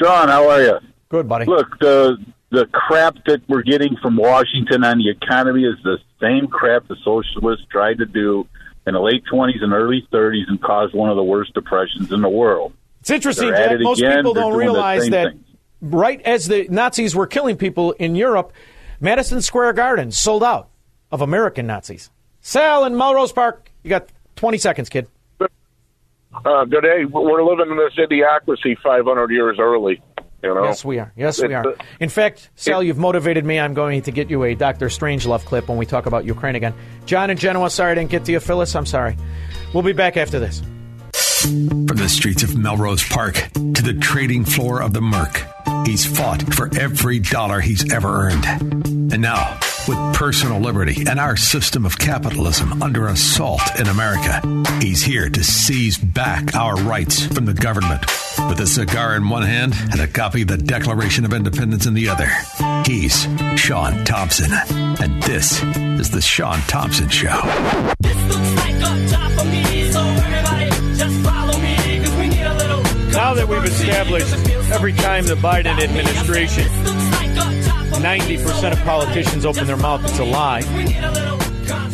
John, how are you? Good, buddy. Look, the the crap that we're getting from Washington on the economy is the same crap the socialists tried to do in the late 20s and early 30s and caused one of the worst depressions in the world. It's interesting, Jack. Most again. people don't realize that thing. right as the Nazis were killing people in Europe, Madison Square Garden sold out of American Nazis. Sal in Melrose Park, you got 20 seconds, kid. Uh, good day. We're living in this idiocracy 500 years early. You know? Yes, we are. Yes, we are. Uh, In fact, Sal, you've motivated me. I'm going to get you a Doctor Strangelove clip when we talk about Ukraine again. John and Genoa, sorry I didn't get to you. Phyllis, I'm sorry. We'll be back after this. From the streets of Melrose Park to the trading floor of the Merc, he's fought for every dollar he's ever earned. And now, with personal liberty and our system of capitalism under assault in America, he's here to seize back our rights from the government. With a cigar in one hand and a copy of the Declaration of Independence in the other, he's Shaun Thompson. And this is The Shaun Thompson Show. Now that we've established Every time the Biden administration, 90% of politicians open their mouth, it's a lie.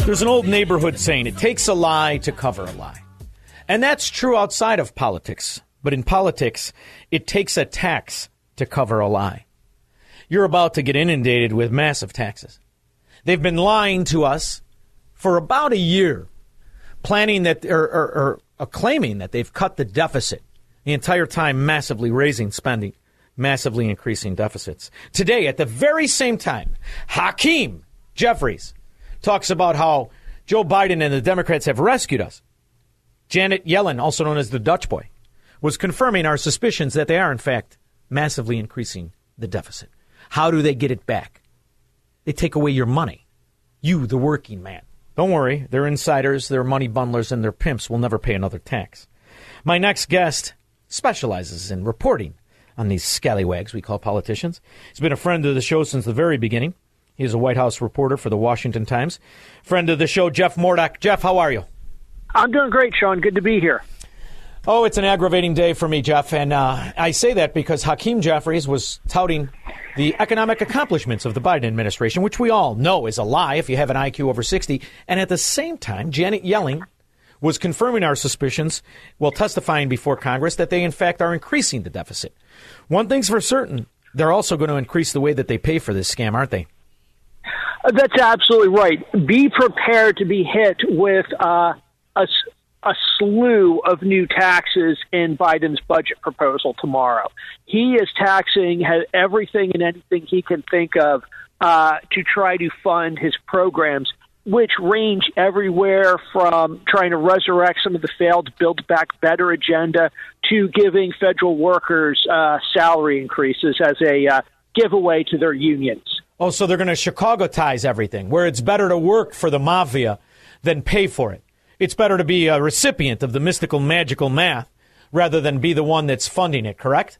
There's an old neighborhood saying it takes a lie to cover a lie. And that's true outside of politics. But in politics, it takes a tax to cover a lie. You're about to get inundated with massive taxes. They've been lying to us for about a year, planning that or, or, or uh, claiming that they've cut the deficit the entire time, massively raising spending, massively increasing deficits. Today, at the very same time, Hakeem Jeffries talks about how Joe Biden and the Democrats have rescued us. Janet Yellen, also known as the Dutch boy, was confirming our suspicions that they are, in fact, massively increasing the deficit. How do they get it back? They take away your money. You, the working man. Don't worry, they're insiders, they're money bundlers, and their pimps will never pay another tax. My next guest specializes in reporting on these scallywags we call politicians. He's been a friend of the show since the very beginning. He's a White House reporter for the Washington Times. Friend of the show, Jeff Mordock. Jeff, how are you? I'm doing great, Shaun. Good to be here. Oh, it's an aggravating day for me, Jeff. And uh, I say that because Hakeem Jeffries was touting the economic accomplishments of the Biden administration, which we all know is a lie if you have an IQ over 60. And at the same time, Janet Yellen was confirming our suspicions while testifying before Congress that they, in fact, are increasing the deficit. One thing's for certain they're also going to increase the way that they pay for this scam, aren't they? That's absolutely right. Be prepared to be hit with uh, a, a slew of new taxes in Biden's budget proposal tomorrow. He is taxing everything and anything he can think of uh, to try to fund his programs, which range everywhere from trying to resurrect some of the failed Build Back Better agenda to giving federal workers uh, salary increases as a uh, giveaway to their unions. Oh, so they're going to Chicagotize everything, where it's better to work for the mafia than pay for it it's better to be a recipient of the mystical, magical math rather than be the one that's funding it, correct?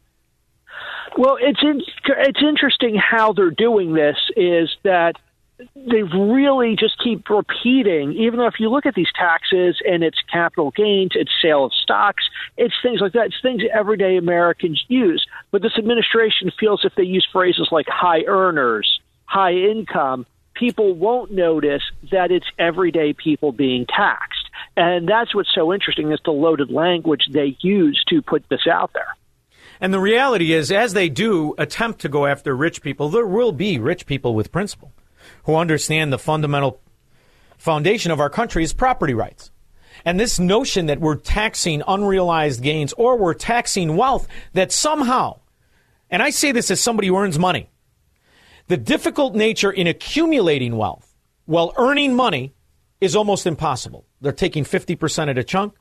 Well, it's in, it's interesting how they're doing this. Is that they really just keep repeating, even though if you look at these taxes and it's capital gains, it's sale of stocks, it's things like that. It's things everyday Americans use. But this administration feels if they use phrases like high earners, high income, people won't notice that it's everyday people being taxed. And that's what's so interesting is the loaded language they use to put this out there. And the reality is, as they do attempt to go after rich people, there will be rich people with principle who understand the fundamental foundation of our country is property rights. And this notion that we're taxing unrealized gains or we're taxing wealth that somehow, and I say this as somebody who earns money, the difficult nature in accumulating wealth while earning money is almost impossible. They're taking 50% at a chunk.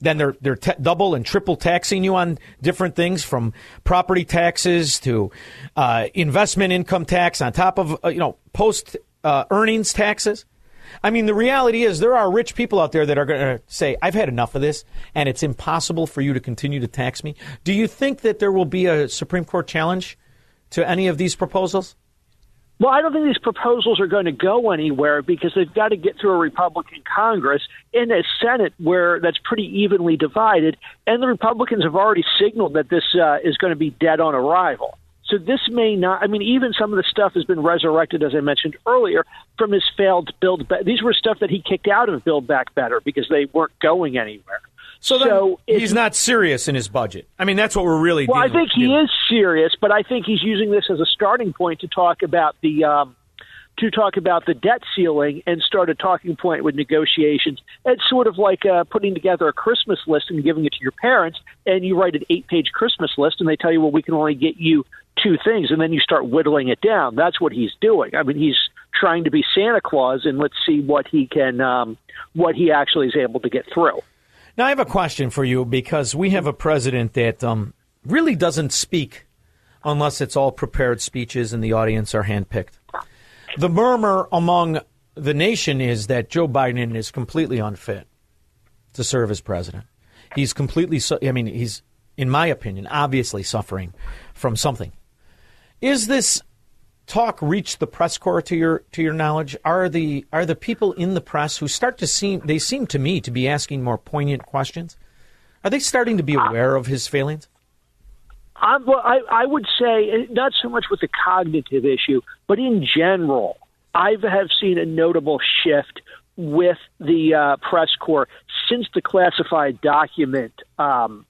Then they're they're double and triple taxing you on different things from property taxes to uh, investment income tax on top of uh, you know post uh, earnings taxes. I mean, the reality is there are rich people out there that are going to say, "I've had enough of this, and it's impossible for you to continue to tax me." Do you think that there will be a Supreme Court challenge to any of these proposals? Well, I don't think these proposals are going to go anywhere because they've got to get through a Republican Congress in a Senate where that's pretty evenly divided, and the Republicans have already signaled that this uh, is going to be dead on arrival. So this may not. I mean, even some of the stuff has been resurrected, as I mentioned earlier, from his failed Build. Back. These were stuff that he kicked out of Build Back Better because they weren't going anywhere. So, so he's not serious in his budget. I mean, that's what we're really. Doing. Well, I think he is serious, but I think he's using this as a starting point to talk about the um, to talk about the debt ceiling and start a talking point with negotiations. It's sort of like uh, putting together a Christmas list and giving it to your parents, and you write an eight-page Christmas list, and they tell you, well, we can only get you two things, and then you start whittling it down. That's what he's doing. I mean, he's trying to be Santa Claus, and let's see what he can, um, what he actually is able to get through. Now, I have a question for you because we have a president that um, really doesn't speak unless it's all prepared speeches and the audience are handpicked. The murmur among the nation is that Joe Biden is completely unfit to serve as president. He's completely, I mean, he's, in my opinion, obviously suffering from something. Is this talk reach the press corps to your to your knowledge? Are the are the people in the press who start to seem they seem to me to be asking more poignant questions? Are they starting to be aware of his failings? I'm, well, I, I would say uh, not so much with the cognitive issue, but in general, I have seen a notable shift with the uh, press corps since the classified document um,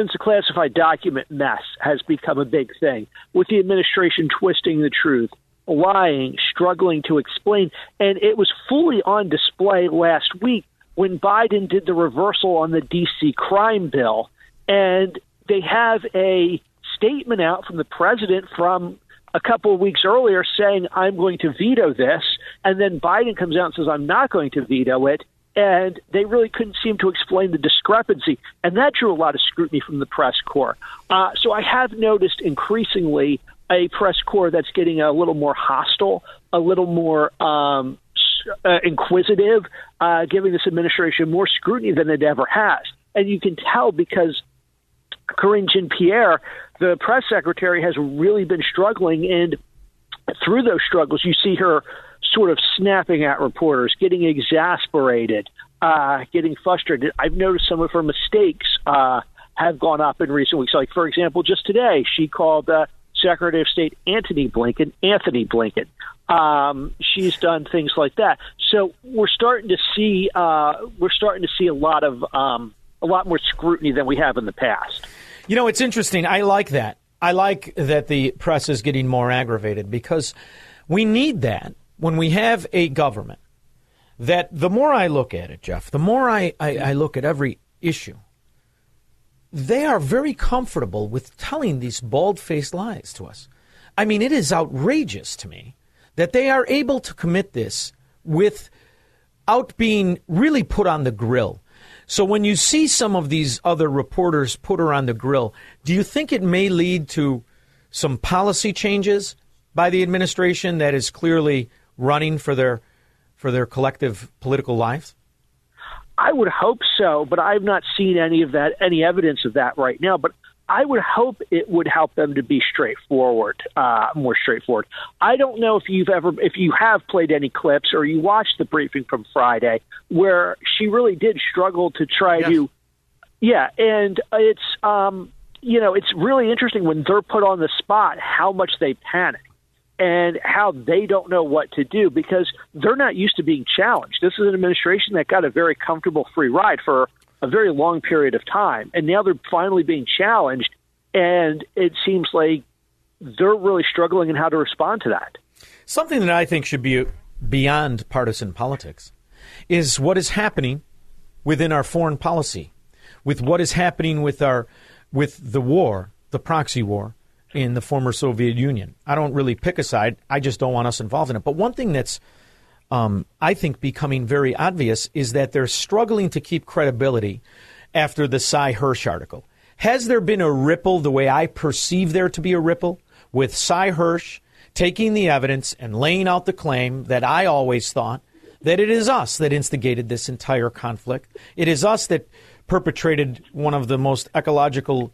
since the classified document mess has become a big thing, with the administration twisting the truth, lying, struggling to explain, and it was fully on display last week when Biden did the reversal on the DC crime bill, and they have a statement out from the president from a couple of weeks earlier saying, I'm going to veto this. And then Biden comes out and says, I'm not going to veto it. And they really couldn't seem to explain the discrepancy. And that drew a lot of scrutiny from the press corps. Uh, so I have noticed increasingly a press corps that's getting a little more hostile, a little more um, uh, inquisitive, uh, giving this administration more scrutiny than it ever has. And you can tell because Karine Jean Pierre, the press secretary, has really been struggling. And through those struggles, you see her sort of snapping at reporters, getting exasperated, uh, getting frustrated. I've noticed some of her mistakes uh, have gone up in recent weeks. Like, for example, just today, she called uh, Secretary of State Antony Blinken Anthony Blinken. Um, she's done things like that. So we're starting to see uh, we're starting to see a lot of um, a lot more scrutiny than we have in the past. You know, it's interesting. I like that. I like that the press is getting more aggravated because we need that when we have a government that the more I look at it, Jeff, the more I, I, I look at every issue, they are very comfortable with telling these bald faced lies to us. I mean, it is outrageous to me that they are able to commit this without being really put on the grill. So when you see some of these other reporters put her on the grill, do you think it may lead to some policy changes by the administration that is clearly running for their for their collective political lives? I would hope so, but I've not seen any of that, any evidence of that right now. But I would hope it would help them to be straightforward, uh, more straightforward. I don't know if you've ever, if you have played any clips or you watched the briefing from Friday where she really did struggle to try yes. to, yeah, and it's, um, you know, it's really interesting when they're put on the spot how much they panic and how they don't know what to do because they're not used to being challenged. This is an administration that got a very comfortable free ride for a very long period of time, and now they're finally being challenged, and it seems like they're really struggling in how to respond to that. Something that I think should be beyond partisan politics is what is happening within our foreign policy, with what is happening with our with the war, the proxy war, in the former Soviet Union. I don't really pick a side. I just don't want us involved in it. But one thing that's, um, I think, becoming very obvious is that they're struggling to keep credibility after the Sy Hersh article. Has there been a ripple the way I perceive there to be a ripple with Sy Hersh taking the evidence and laying out the claim that I always thought that it is us that instigated this entire conflict? It is us that perpetrated one of the most ecological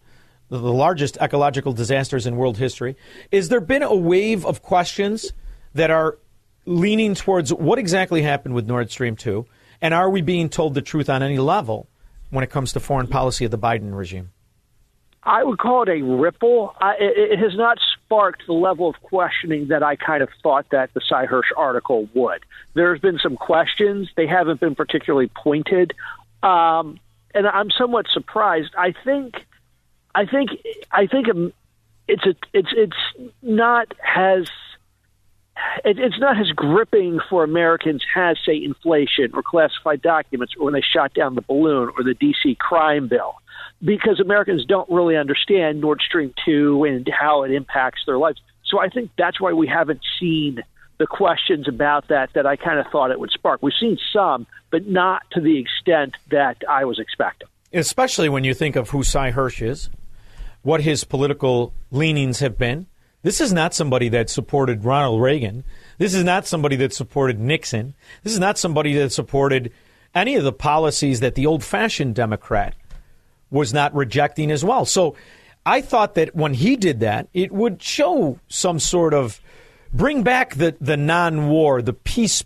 the largest ecological disasters in world history. Is there been a wave of questions that are leaning towards what exactly happened with Nord Stream 2? And are we being told the truth on any level when it comes to foreign policy of the Biden regime? I would call it a ripple. I, it, it, has not sparked the level of questioning that I kind of thought that the Sy Hersh article would. There's been some questions. They haven't been particularly pointed. Um, and I'm somewhat surprised. I think I think I think it's a it's it's not as it, it's not as gripping for Americans as say inflation or classified documents or when they shot down the balloon or the DC crime bill because Americans don't really understand Nord Stream 2 and how it impacts their lives. So I think that's why we haven't seen the questions about that that I kind of thought it would spark. We've seen some, but not to the extent that I was expecting. Especially when you think of who Sy Hersh is what his political leanings have been. This is not somebody that supported Ronald Reagan. This is not somebody that supported Nixon. This is not somebody that supported any of the policies that the old fashioned Democrat was not rejecting as well. So I thought that when he did that, it would show some sort of bring back the, the non war, the peace,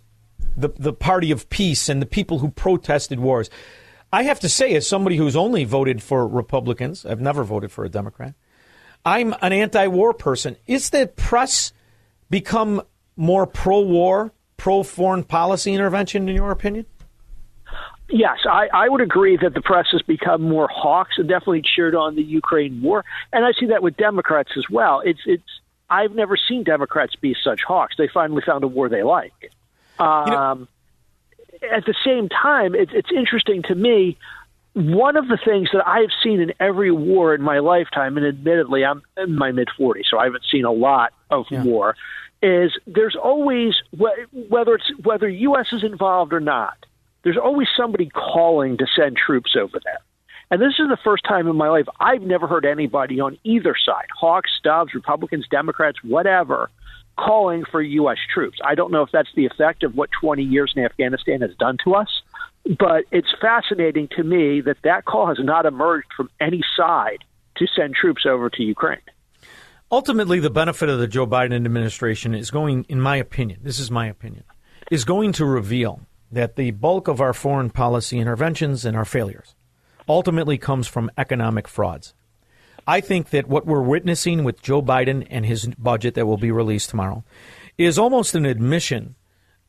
the, the party of peace, and the people who protested wars. I have to say, as somebody who's only voted for Republicans, I've never voted for a Democrat. I'm an anti war person. Is the press become more pro war, pro foreign policy intervention, in your opinion? Yes, I, I would agree that the press has become more hawks and definitely cheered on the Ukraine war, and I see that with Democrats as well. It's it's I've never seen Democrats be such hawks. They finally found a war they like. Um, you know, at the same time, it's it's interesting to me. One of the things that I have seen in every war in my lifetime, and admittedly, I'm in my mid 40s, so I haven't seen a lot of yeah. war, is there's always whether it's whether U.S. is involved or not there's always somebody calling to send troops over there. And this is the first time in my life I've never heard anybody on either side, Hawks, Stubbs, Republicans, Democrats, whatever, calling for U.S. troops. I don't know if that's the effect of what 20 years in Afghanistan has done to us, but it's fascinating to me that that call has not emerged from any side to send troops over to Ukraine. Ultimately, the benefit of the Joe Biden administration is going, in my opinion, this is my opinion, is going to reveal that the bulk of our foreign policy interventions and our failures ultimately comes from economic frauds. I think that what we're witnessing with Joe Biden and his budget that will be released tomorrow is almost an admission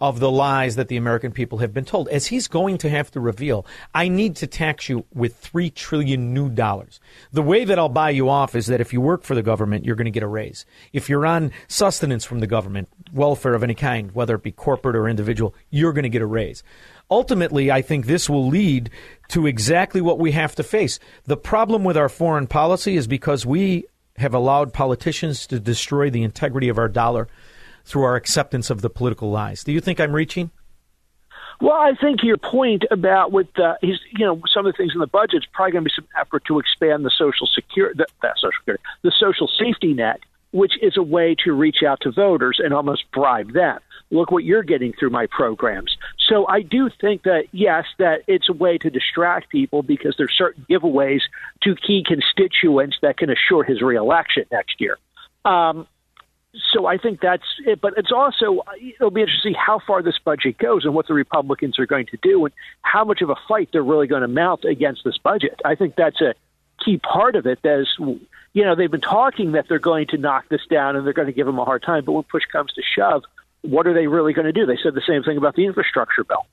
of the lies that the American people have been told. As he's going to have to reveal, I need to tax you with three trillion new dollars. The way that I'll buy you off is that if you work for the government, you're going to get a raise. If you're on sustenance from the government, welfare of any kind, whether it be corporate or individual, you're going to get a raise. Ultimately, I think this will lead to exactly what we have to face. The problem with our foreign policy is because we have allowed politicians to destroy the integrity of our dollar through our acceptance of the political lies. Do you think I'm reaching? Well, I think your point about with uh, his, you know, some of the things in the budget is probably going to be some effort to expand the social security, the, social security, the social safety net, which is a way to reach out to voters and almost bribe them. Look what you're getting through my programs. So I do think that yes, that it's a way to distract people because there's certain giveaways to key constituents that can assure his reelection next year. Um, so I think that's it. But it's also it'll be interesting to see how far this budget goes and what the Republicans are going to do and how much of a fight they're really going to mount against this budget. I think that's a key part of it. As you know, they've been talking that they're going to knock this down and they're going to give them a hard time, but when push comes to shove, what are they really going to do? They said the same thing about the infrastructure bill.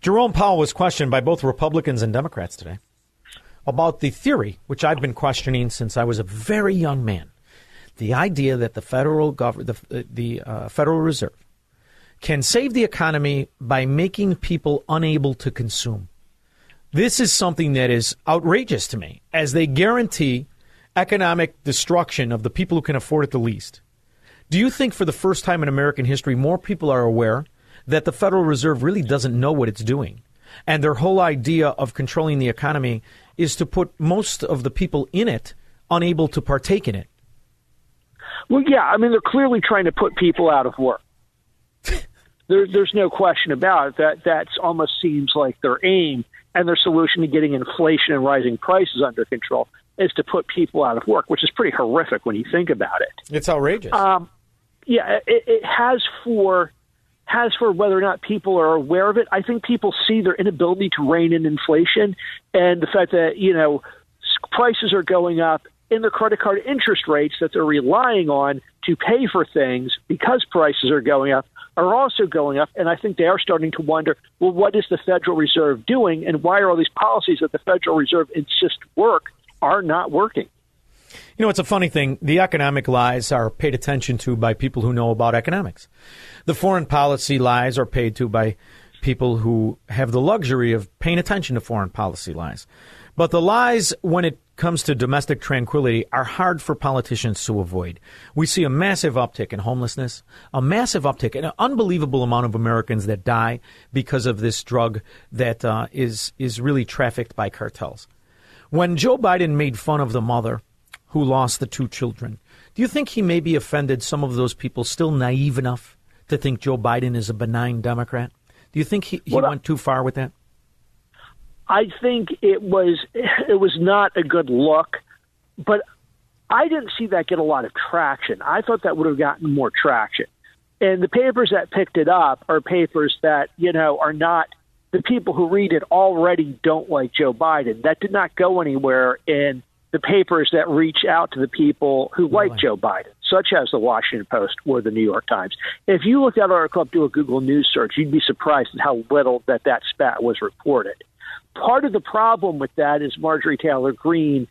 Jerome Powell was questioned by both Republicans and Democrats today about the theory, which I've been questioning since I was a very young man the idea that the federal gov- the, the uh, Federal Reserve can save the economy by making people unable to consume. This is something that is outrageous to me, as they guarantee economic destruction of the people who can afford it the least. Do you think, for the first time in American history, more people are aware that the Federal Reserve really doesn't know what it's doing? And their whole idea of controlling the economy is to put most of the people in it unable to partake in it. Well, yeah, I mean they're clearly trying to put people out of work. there, there's no question about it. That that almost seems like their aim and their solution to getting inflation and rising prices under control is to put people out of work, which is pretty horrific when you think about it. It's outrageous. Um, yeah, it, it has for has for whether or not people are aware of it. I think people see their inability to rein in inflation and the fact that you know prices are going up in the credit card interest rates that they're relying on to pay for things because prices are going up are also going up. And I think they are starting to wonder well, what is the Federal Reserve doing? And why are all these policies that the Federal Reserve insists work are not working? You know, it's a funny thing. The economic lies are paid attention to by people who know about economics. The foreign policy lies are paid to by people who have the luxury of paying attention to foreign policy lies. But the lies, when it comes to domestic tranquility, are hard for politicians to avoid. We see a massive uptick in homelessness, a massive uptick, an unbelievable amount of Americans that die because of this drug that uh, is is really trafficked by cartels. When Joe Biden made fun of the mother who lost the two children, do you think he maybe offended some of those people still naive enough to think Joe Biden is a benign Democrat? Do you think he, he went too far with that? I think it was it was not a good look, but I didn't see that get a lot of traction. I thought that would have gotten more traction. And the papers that picked it up are papers that, you know, are not the people who read it already don't like Joe Biden. That did not go anywhere in the papers that reach out to the people who like Joe Biden, such as the Washington Post or the New York Times. If you look that article up, do a Google News search, you'd be surprised at how little that that spat was reported. Part of the problem with that is Marjorie Taylor Greene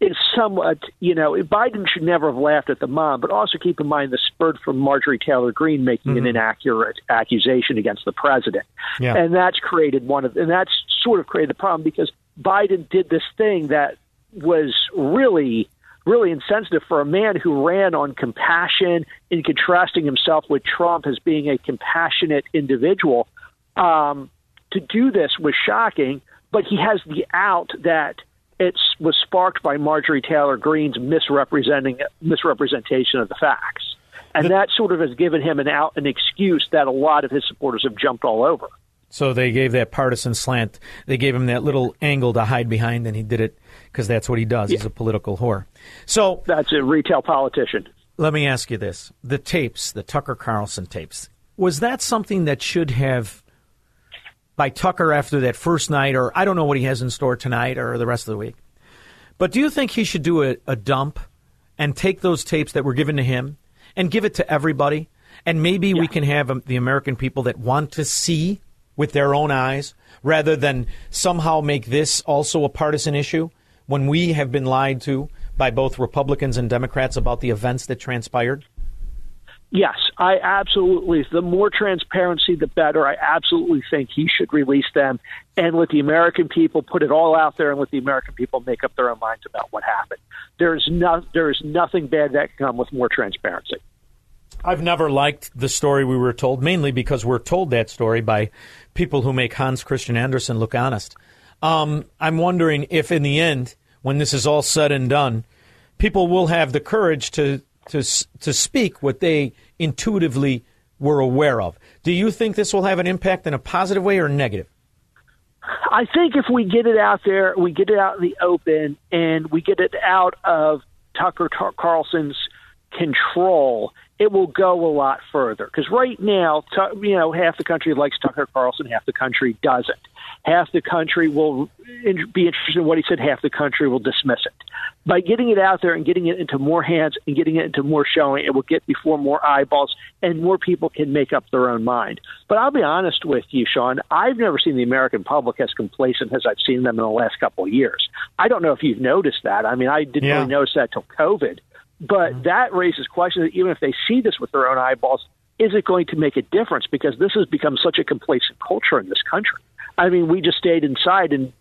is somewhat, you know, Biden should never have laughed at the mom, but also keep in mind the spurt from Marjorie Taylor Greene making an mm-hmm. inaccurate accusation against the president. Yeah. And that's created one of, and that's sort of created the problem because Biden did this thing that was really, really insensitive for a man who ran on compassion in contrasting himself with Trump as being a compassionate individual. Um, to do this was shocking, but he has the out that it was sparked by Marjorie Taylor Greene's misrepresenting misrepresentation of the facts, and that sort of has given him an out an excuse that a lot of his supporters have jumped all over. So they gave that partisan slant. They gave him that little angle to hide behind, and he did it because that's what he does. He's a political whore. So that's a retail politician. Let me ask you this: the tapes, the Tucker Carlson tapes, was that something that should have by Tucker after that first night, or I don't know what he has in store tonight or the rest of the week. But do you think he should do a, a dump and take those tapes that were given to him and give it to everybody? And maybe we can have um, the American people that want to see with their own eyes rather than somehow make this also a partisan issue when we have been lied to by both Republicans and Democrats about the events that transpired? Yes, I absolutely. The more transparency, the better. I absolutely think he should release them and let the American people put it all out there and let the American people make up their own minds about what happened. There's no, there is nothing bad that can come with more transparency. I've never liked the story we were told, mainly because we're told that story by people who make Hans Christian Andersen look honest. Um, I'm wondering if, in the end, when this is all said and done, people will have the courage to to to speak what they intuitively were aware of. Do you think this will have an impact in a positive way or negative? I think if we get it out there, we get it out in the open, and we get it out of Tucker Carlson's control, it will go a lot further. Because right now, you know, half the country likes Tucker Carlson, half the country doesn't. Half the country will be interested in what he said, half the country will dismiss it. By getting it out there and getting it into more hands and getting it into more showing, it will get before more eyeballs and more people can make up their own mind. But I'll be honest with you, Shaun, I've never seen the American public as complacent as I've seen them in the last couple of years. I don't know if you've noticed that. I mean, I didn't Yeah. really notice that till COVID. But that raises questions that even if they see this with their own eyeballs, is it going to make a difference? Because this has become such a complacent culture in this country. I mean, we just stayed inside and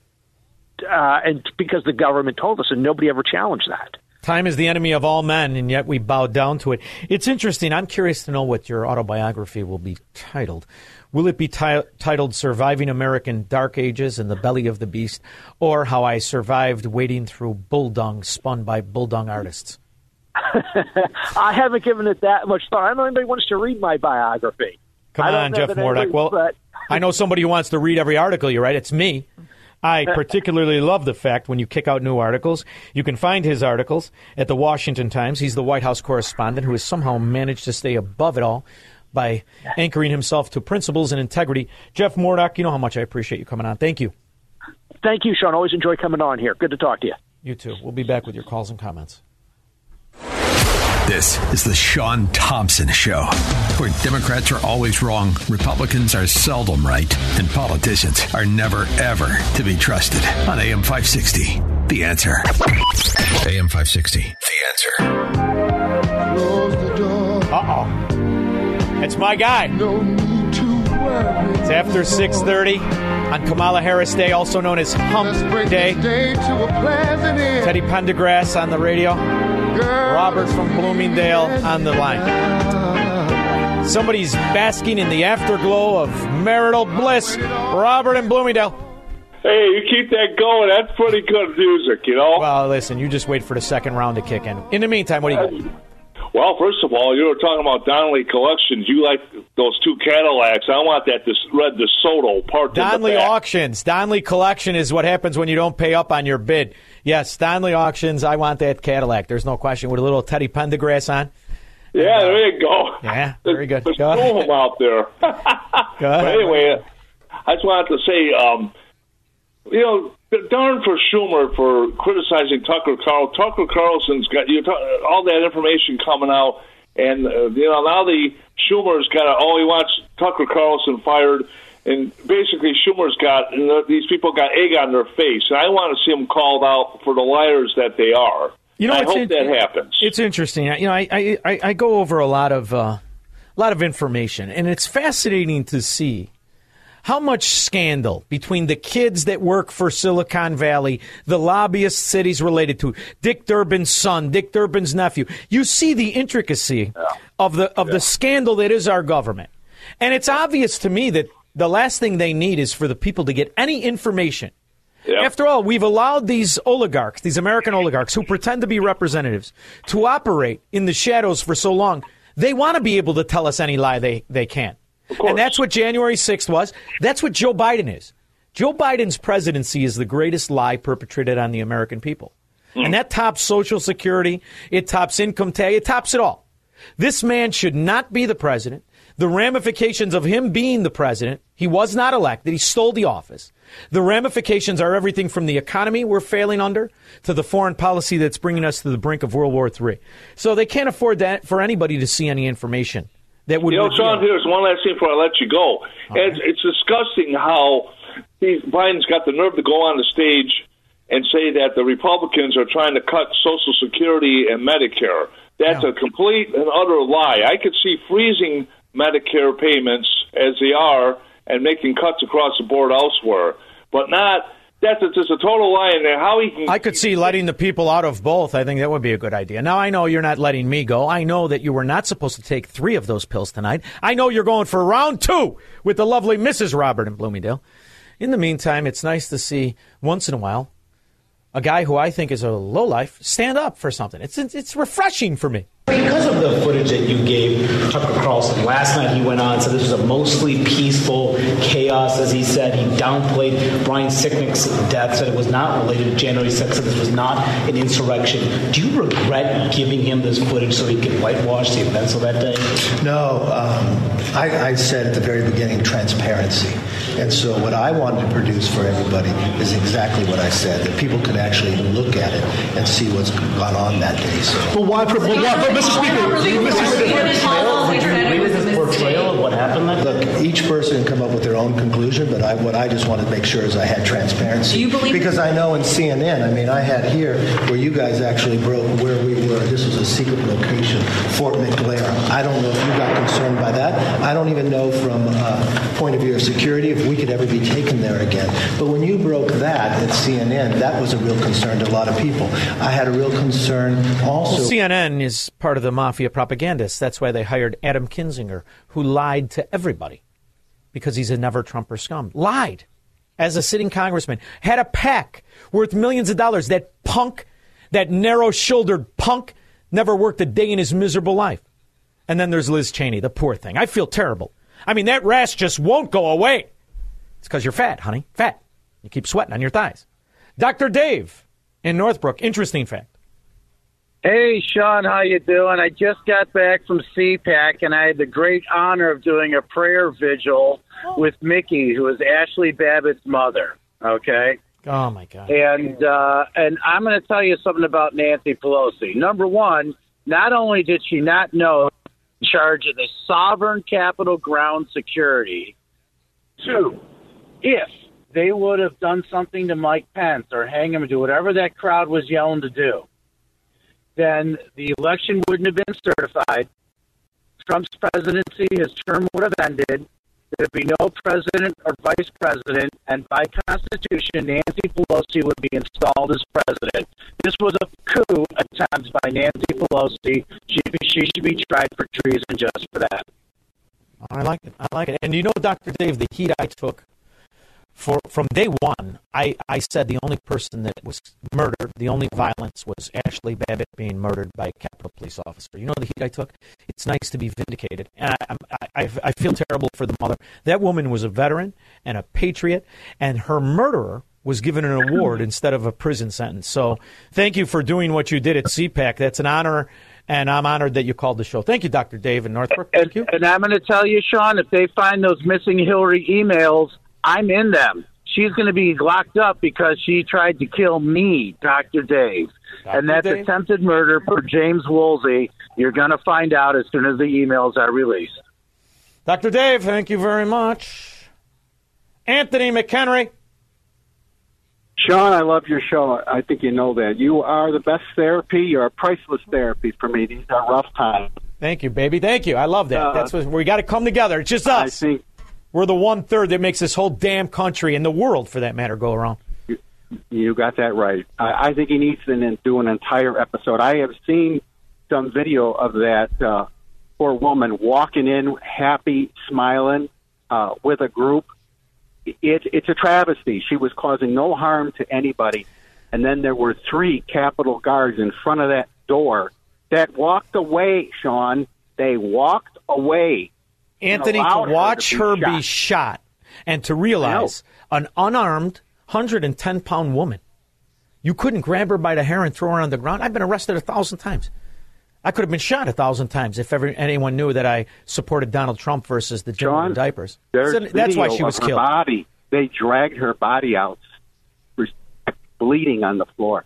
uh, and because the government told us, and nobody ever challenged that. Time is the enemy of all men, and yet we bow down to it. It's interesting. I'm curious to know what your autobiography will be titled. Will it be ti- titled Surviving American Dark Ages in the Belly of the Beast, or How I Survived Wading Through Bulldung Spun by Bulldung Artists? I haven't given it that much thought. I don't know anybody wants to read my biography. Come on, Jeff Mordock. Well, but I know somebody who wants to read every article you write. It's me. I particularly love the fact when you kick out new articles, you can find his articles at the Washington Times. He's the White House correspondent who has somehow managed to stay above it all by anchoring himself to principles and integrity. Jeff Mordock, you know how much I appreciate you coming on. Thank you. thank you, Shaun. Always enjoy coming on here. Good to talk to you. You too. We'll be back with your calls and comments. This is the Shaun Thompson Show, where Democrats are always wrong, Republicans are seldom right, and politicians are never, ever to be trusted. On AM 560, The Answer. AM 560, The Answer. Uh oh. It's my guy. It's after 6:30 on Kamala Harris Day, also known as Hump Day. Teddy Pendergrass on the radio. Robert from Bloomingdale on the line. Somebody's basking in the afterglow of marital bliss. Robert in Bloomingdale. Hey, you keep that going. That's pretty good music, you know. Well, listen, you just wait for the second round to kick in. In the meantime, what do you got? Well, first of all, you were talking about Donnelly Collections. You like those two Cadillacs. I want that this red DeSoto parked in Donley the back. Auctions. Donley Collection is what happens when you don't pay up on your bid. Yes, Donley Auctions. I want that Cadillac. There's no question. With a little Teddy Pendergrass on. Yeah, there you go. Yeah, very good. There's Go two ahead. of them out there. Go But anyway, I just wanted to say, um, you know, darn for Schumer for criticizing Tucker Carl. Tucker Carlson's got you all that information coming out, and uh, you know now the Schumer's got a, oh he wants Tucker Carlson fired, and basically Schumer's got you know, these people got egg on their face, and I want to see them called out for the liars that they are. You know, I hope in- that happens. It's interesting. You know, I I, I, I go over a lot of uh, a lot of information, and it's fascinating to see how much scandal between the kids that work for Silicon Valley, the lobbyists cities related to Dick Durbin's son, Dick Durbin's nephew. You see the intricacy of the of the scandal that is our government, and it's obvious to me that the last thing they need is for the people to get any information. After all, we've allowed these oligarchs, these American oligarchs who pretend to be representatives, to operate in the shadows for so long. They want to be able to tell us any lie they, they can. And that's what January 6th was. That's what Joe Biden is. Joe Biden's presidency is the greatest lie perpetrated on the American people. Hmm. And that tops Social Security, it tops income tax, it tops it all. This man should not be the president. The ramifications of him being the president, he was not elected, he stole the office. The ramifications are everything from the economy we're failing under to the foreign policy that's bringing us to the brink of World War III. So they can't afford that for anybody to see any information that would You know, Shaun, here's one last thing before I let you go. It's, it's disgusting how he, Biden's got the nerve to go on the stage and say that the Republicans are trying to cut Social Security and Medicare. That's a complete and utter lie. I could see freezing Medicare payments as they are and making cuts across the board elsewhere, but not. That's a, just a total lie. And how he can I could see letting the people out of both. I think that would be a good idea. Now, I know you're not letting me go. I know that you were not supposed to take three of those pills tonight. I know you're going for round two with the lovely Mrs. Robert in Bloomingdale. In the meantime, it's nice to see once in a while a guy who I think is a lowlife stand up for something. It's, it's refreshing for me. Because of the footage that you gave Tucker Carlson last night, he went on and said this was a mostly peaceful chaos. As he said, he downplayed Brian Sicknick's death, said it was not related to January 6th, said this was not an insurrection. Do you regret giving him this footage so he could whitewash the events of that day? No, um, I, I said at the very beginning transparency. And so what I wanted to produce for everybody is exactly what I said, that people could actually look at it and see what's gone on that day. So. But why, but why, but Mr. Speaker, Mr. Speaker, Would you agree with his portrayal of what happened that Look, each person can come up with their own conclusion, but I, what I just wanted to make sure is I had transparency. Do you believe- Because I know in CNN, I mean, I had here where you guys actually broke where we were. This was a secret location, Fort McNair. I don't know if you got concerned by that. I don't even know from a point of view of security if we could ever be taken there again. But when you broke that at CNN, that was a real concern to a lot of people. I had a real concern also. Well, CNN is part of the mafia propagandists. That's why they hired Adam Kinzinger, who lied to everybody because he's a never Trumper scum. Lied as a sitting congressman, had a pack worth millions of dollars. That punk, that narrow shouldered punk, never worked a day in his miserable life. And then there's Liz Cheney, the poor thing. I feel terrible. I mean, that rash just won't go away. It's because you're fat, honey. Fat. You keep sweating on your thighs. Dr. Dave in Northbrook. Interesting fact. Hey, Shaun, how you doing? I just got back from CPAC, and I had the great honor of doing a prayer vigil with Micki, who is Ashli Babbitt's mother. Okay, Oh, my God. and uh, and I'm going to tell you something about Nancy Pelosi. Number one, not only did she not know in charge of the sovereign Capitol ground security, two, if they would have done something to Mike Pence or hang him or do whatever that crowd was yelling to do, then the election wouldn't have been certified. Trump's presidency, his term would have ended. There'd be no president or vice president, and by Constitution, Nancy Pelosi would be installed as president. This was a coup attempt by Nancy Pelosi. She, she should be tried for treason just for that. I like it. I like it. And you know, Dr. Dave, the heat I took for from day one, I, I said the only person that was murdered, the only violence was Ashli Babbitt being murdered by a Capitol police officer. You know the heat I took? It's nice to be vindicated. And I, I, I, feel terrible for the mother. That woman was a veteran and a patriot, and her murderer was given an award instead of a prison sentence. So thank you for doing what you did at CPAC. That's an honor, and I'm honored that you called the show. Thank you, Dr. Dave in Northbrook. And, and I'm going to tell you, Shaun, if they find those missing Hillary emails, I'm in them. she's going to be locked up because she tried to kill me, Dr. Dave. and that's Dave? attempted murder for James Woolsey. You're going to find out as soon as the emails are released. Dr. Dave, thank you very much. Anthony McHenry. Shaun, I love your show. I think you know that. You are the best therapy. You're a priceless therapy for me. These are rough times. Thank you, baby. Thank you. I love that. Uh, That's what we got to come together. It's just us. I think We're the one third that makes this whole damn country and the world, for that matter, go around. you got that right. I, I think he needs to do an entire episode. I have seen some video of that uh, poor woman walking in, happy, smiling, uh, with a group. It, it's a travesty. She was causing no harm to anybody, and then there were three Capitol guards in front of that door that walked away. Shaun, they walked away. Anthony, to watch her be be shot and to realize an unarmed, 110 pound woman, you couldn't grab her by the hair and throw her on the ground. I've been arrested a thousand times. I could have been shot a thousand times if ever anyone knew that I supported Donald Trump versus the gentleman in diapers. So that's why she was killed. Body. They dragged her body out, bleeding on the floor.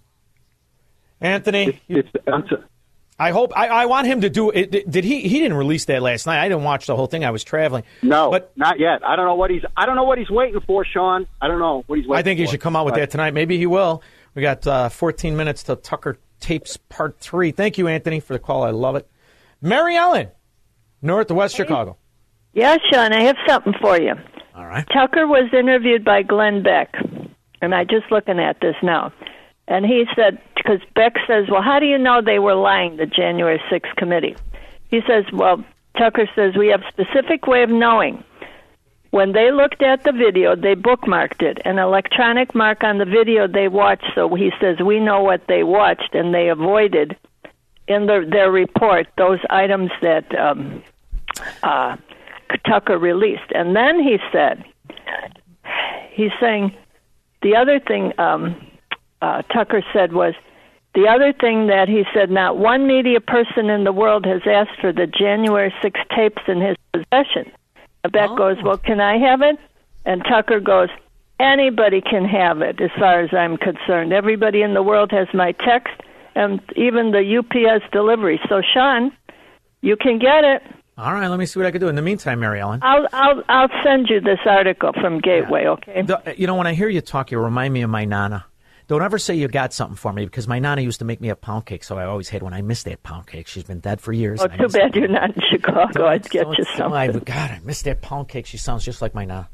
Anthony, It's, it's, I hope I, I want him to do it. Did, did he? He didn't release that last night. I didn't watch the whole thing. I was traveling. no, but not yet. I don't know what he's. I don't know what he's waiting for, Shaun. I don't know what he's waiting. For. I think he should come out with But that tonight. Maybe he will. We got uh, 14 minutes to Tucker tapes part three. Thank you, Anthony, for the call. I love it. Mary Ellen, North to West Chicago. Yeah, Shaun, I have something for you. All right. Tucker was interviewed by Glenn Beck, and I just looking at this now. And he said, because Beck says, well, how do you know they were lying, the January 6th committee? He says, well, Tucker says, we have specific way of knowing. When they looked at the video, they bookmarked it, an electronic mark on the video they watched. So he says, we know what they watched, and they avoided in the, their report those items that um, uh, Tucker released. And then he said, he's saying the other thing um, uh, Tucker said was the other thing that he said not one media person in the world has asked for the January 6 tapes in his possession. And Beck oh. goes, Well, can I have it? And Tucker goes, Anybody can have it as far as I'm concerned. Everybody in the world has my text and even the UPS delivery. So, Shaun, you can get it. All right, let me see what I can do. In the meantime, Mary Ellen. I'll I'll I'll send you this article from Gateway, okay? The- you know, when I hear you talk, you remind me of my nana. Don't ever say you got something for me because my nana used to make me a pound cake, so I always hate when I miss that pound cake. She's been dead for years. Oh, too bad that you're not in Chicago. I'd get you Oh, I, something. God, I miss that pound cake. She sounds just like my nana.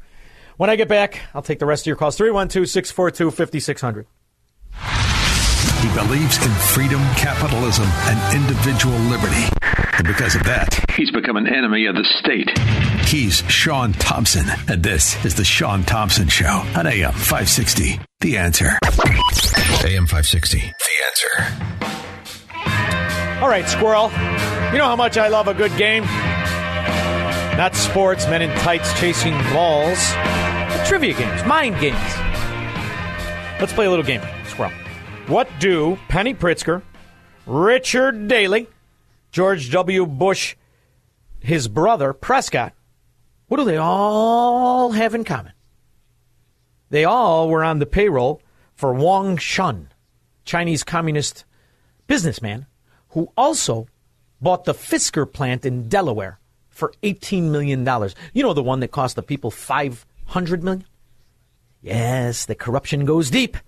When I get back, I'll take the rest of your calls. 312 642 5600. He believes in freedom, capitalism, and individual liberty. And because of that, He's become an enemy of the state. He's Shaun Thompson. And this is The Shaun Thompson Show on AM 560. The answer. AM 560. The answer. All right, Squirrel. You know how much I love a good game? Not sports, men in tights chasing balls, but trivia games, mind games. Let's play a little game, Squirrel. What do Penny Pritzker, Richard Daley, George W. Bush, his brother Prescott, what do they all have in common? They all were on the payroll for Wang Shun, Chinese communist businessman who also bought the Fisker plant in Delaware for $18 million. You know the one that cost the people 500 million? Yes, the corruption goes deep.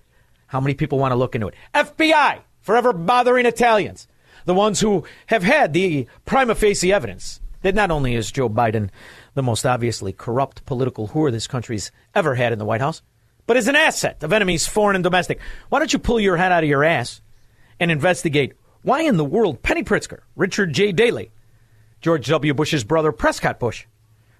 How many people want to look into it? FBI, forever bothering Italians. The ones who have had the prima facie evidence that not only is Joe Biden the most obviously corrupt political whore this country's ever had in the White House, but is an asset of enemies, foreign and domestic. Why don't you pull your head out of your ass and investigate why in the world Penny Pritzker, Richard J. Daley, George W. Bush's brother Prescott Bush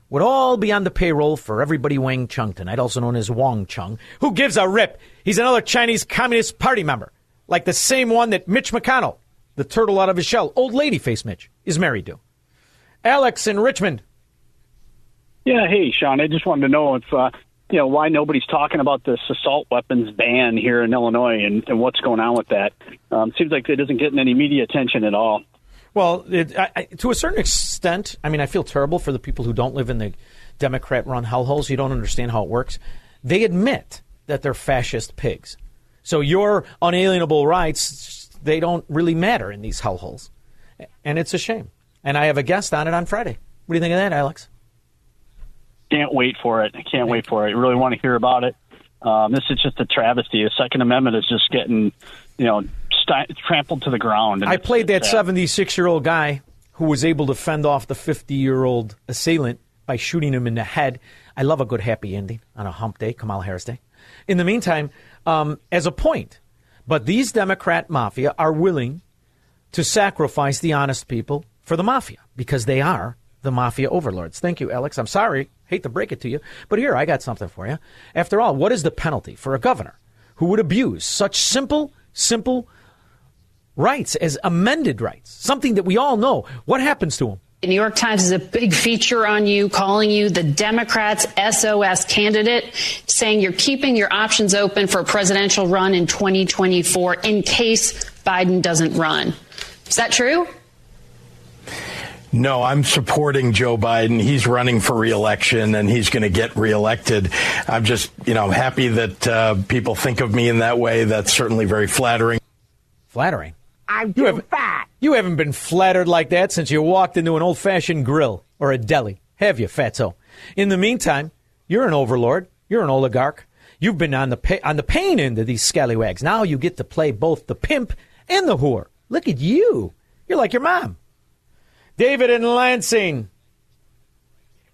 would all be on the payroll for everybody Wang Chung tonight, also known as Wang Chung. Who gives a rip? He's another Chinese Communist Party member, like the same one that Mitch McConnell, the turtle out of his shell, old lady face Mitch, is married to. Alex in Richmond. Yeah, hey, Shaun. I just wanted to know if uh, you know why nobody's talking about this assault weapons ban here in Illinois and, and what's going on with that. Um, seems like it isn't getting any media attention at all. Well, it, I, I, to a certain extent, I mean, I feel terrible for the people who don't live in the Democrat-run hellholes. You don't understand how it works. they admit that they're fascist pigs. So your unalienable rights, they don't really matter in these hellholes. And it's a shame. And I have a guest on it on Friday. What do you think of that, Alex? Can't wait for it. I can't wait for it. I really want to hear about it. Um, this is just a travesty. The Second Amendment is just getting, you know, st- trampled to the ground. I played that 76 year old guy who was able to fend off the 50 year old assailant by shooting him in the head. I love a good happy ending on a hump day, Kamala Harris Day. In the meantime, um, as a point, but these Democrat mafia are willing to sacrifice the honest people for the mafia because they are the mafia overlords. Thank you, Alex. I'm sorry, hate to break it to you, but here, I got something for you. After all, what is the penalty for a governor who would abuse such simple, simple rights as amended rights? Something that we all know. What happens to him? The New York Times is a big feature on you, calling you the Democrats' SOS candidate, saying you're keeping your options open for a presidential run in 2024 in case Biden doesn't run. Is that true? No, I'm supporting Joe Biden. He's running for reelection and he's going to get reelected. I'm just, you know, happy that uh, people think of me in that way. That's certainly very flattering. Flattering? I'm too you fat. You haven't been flattered like that since you walked into an old fashioned grill or a deli, have you, fatso? In the meantime, you're an overlord. You're an oligarch. You've been on the pay- on the pain end of these scallywags. Now you get to play both the pimp and the whore. Look at you. You're like your mom. David in Lansing.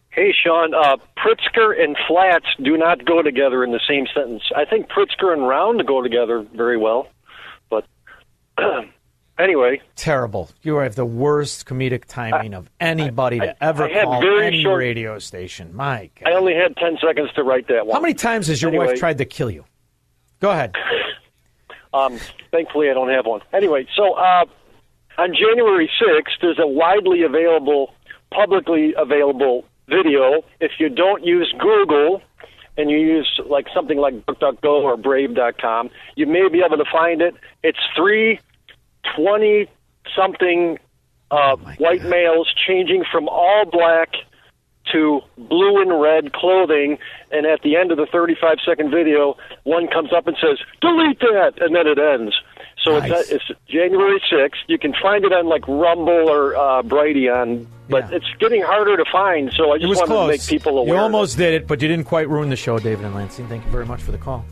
Hey, Shaun. Uh, Pritzker and flats do not go together in the same sentence. I think Pritzker and round go together very well, but anyway. Terrible. You have the worst comedic timing I, of anybody I, to ever I call any short, radio station. My God. I only had 10 seconds to write that one. How many times has your anyway, wife tried to kill you? Go ahead. Um, thankfully, I don't have one. Anyway, so uh, on January 6th, there's a widely available, publicly available video. If you don't use Google and you use like something like DuckDuckGo or Brave.com, you may be able to find it. It's three 20 something uh, oh white males changing from all black to blue and red clothing, and at the end of the 35 second video, one comes up and says, "Delete that," and then it ends. So nice. it's, it's January 6th. You can find it on like Rumble or uh, Brighteon, but yeah. it's getting harder to find. So I just wanted close. to make people aware. You almost did it, but you didn't quite ruin the show, David and Lansing. Thank you very much for the call.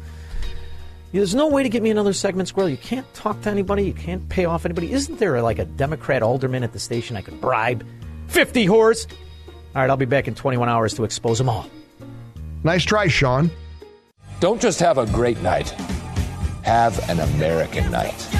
There's no way to get me another segment squirrel. You can't talk to anybody. You can't pay off anybody. Isn't there like a Democrat alderman at the station I could bribe? 50 whores? All right, I'll be back in 21 hours to expose them all. Nice try, Shaun. Don't just have a great night, have an American night.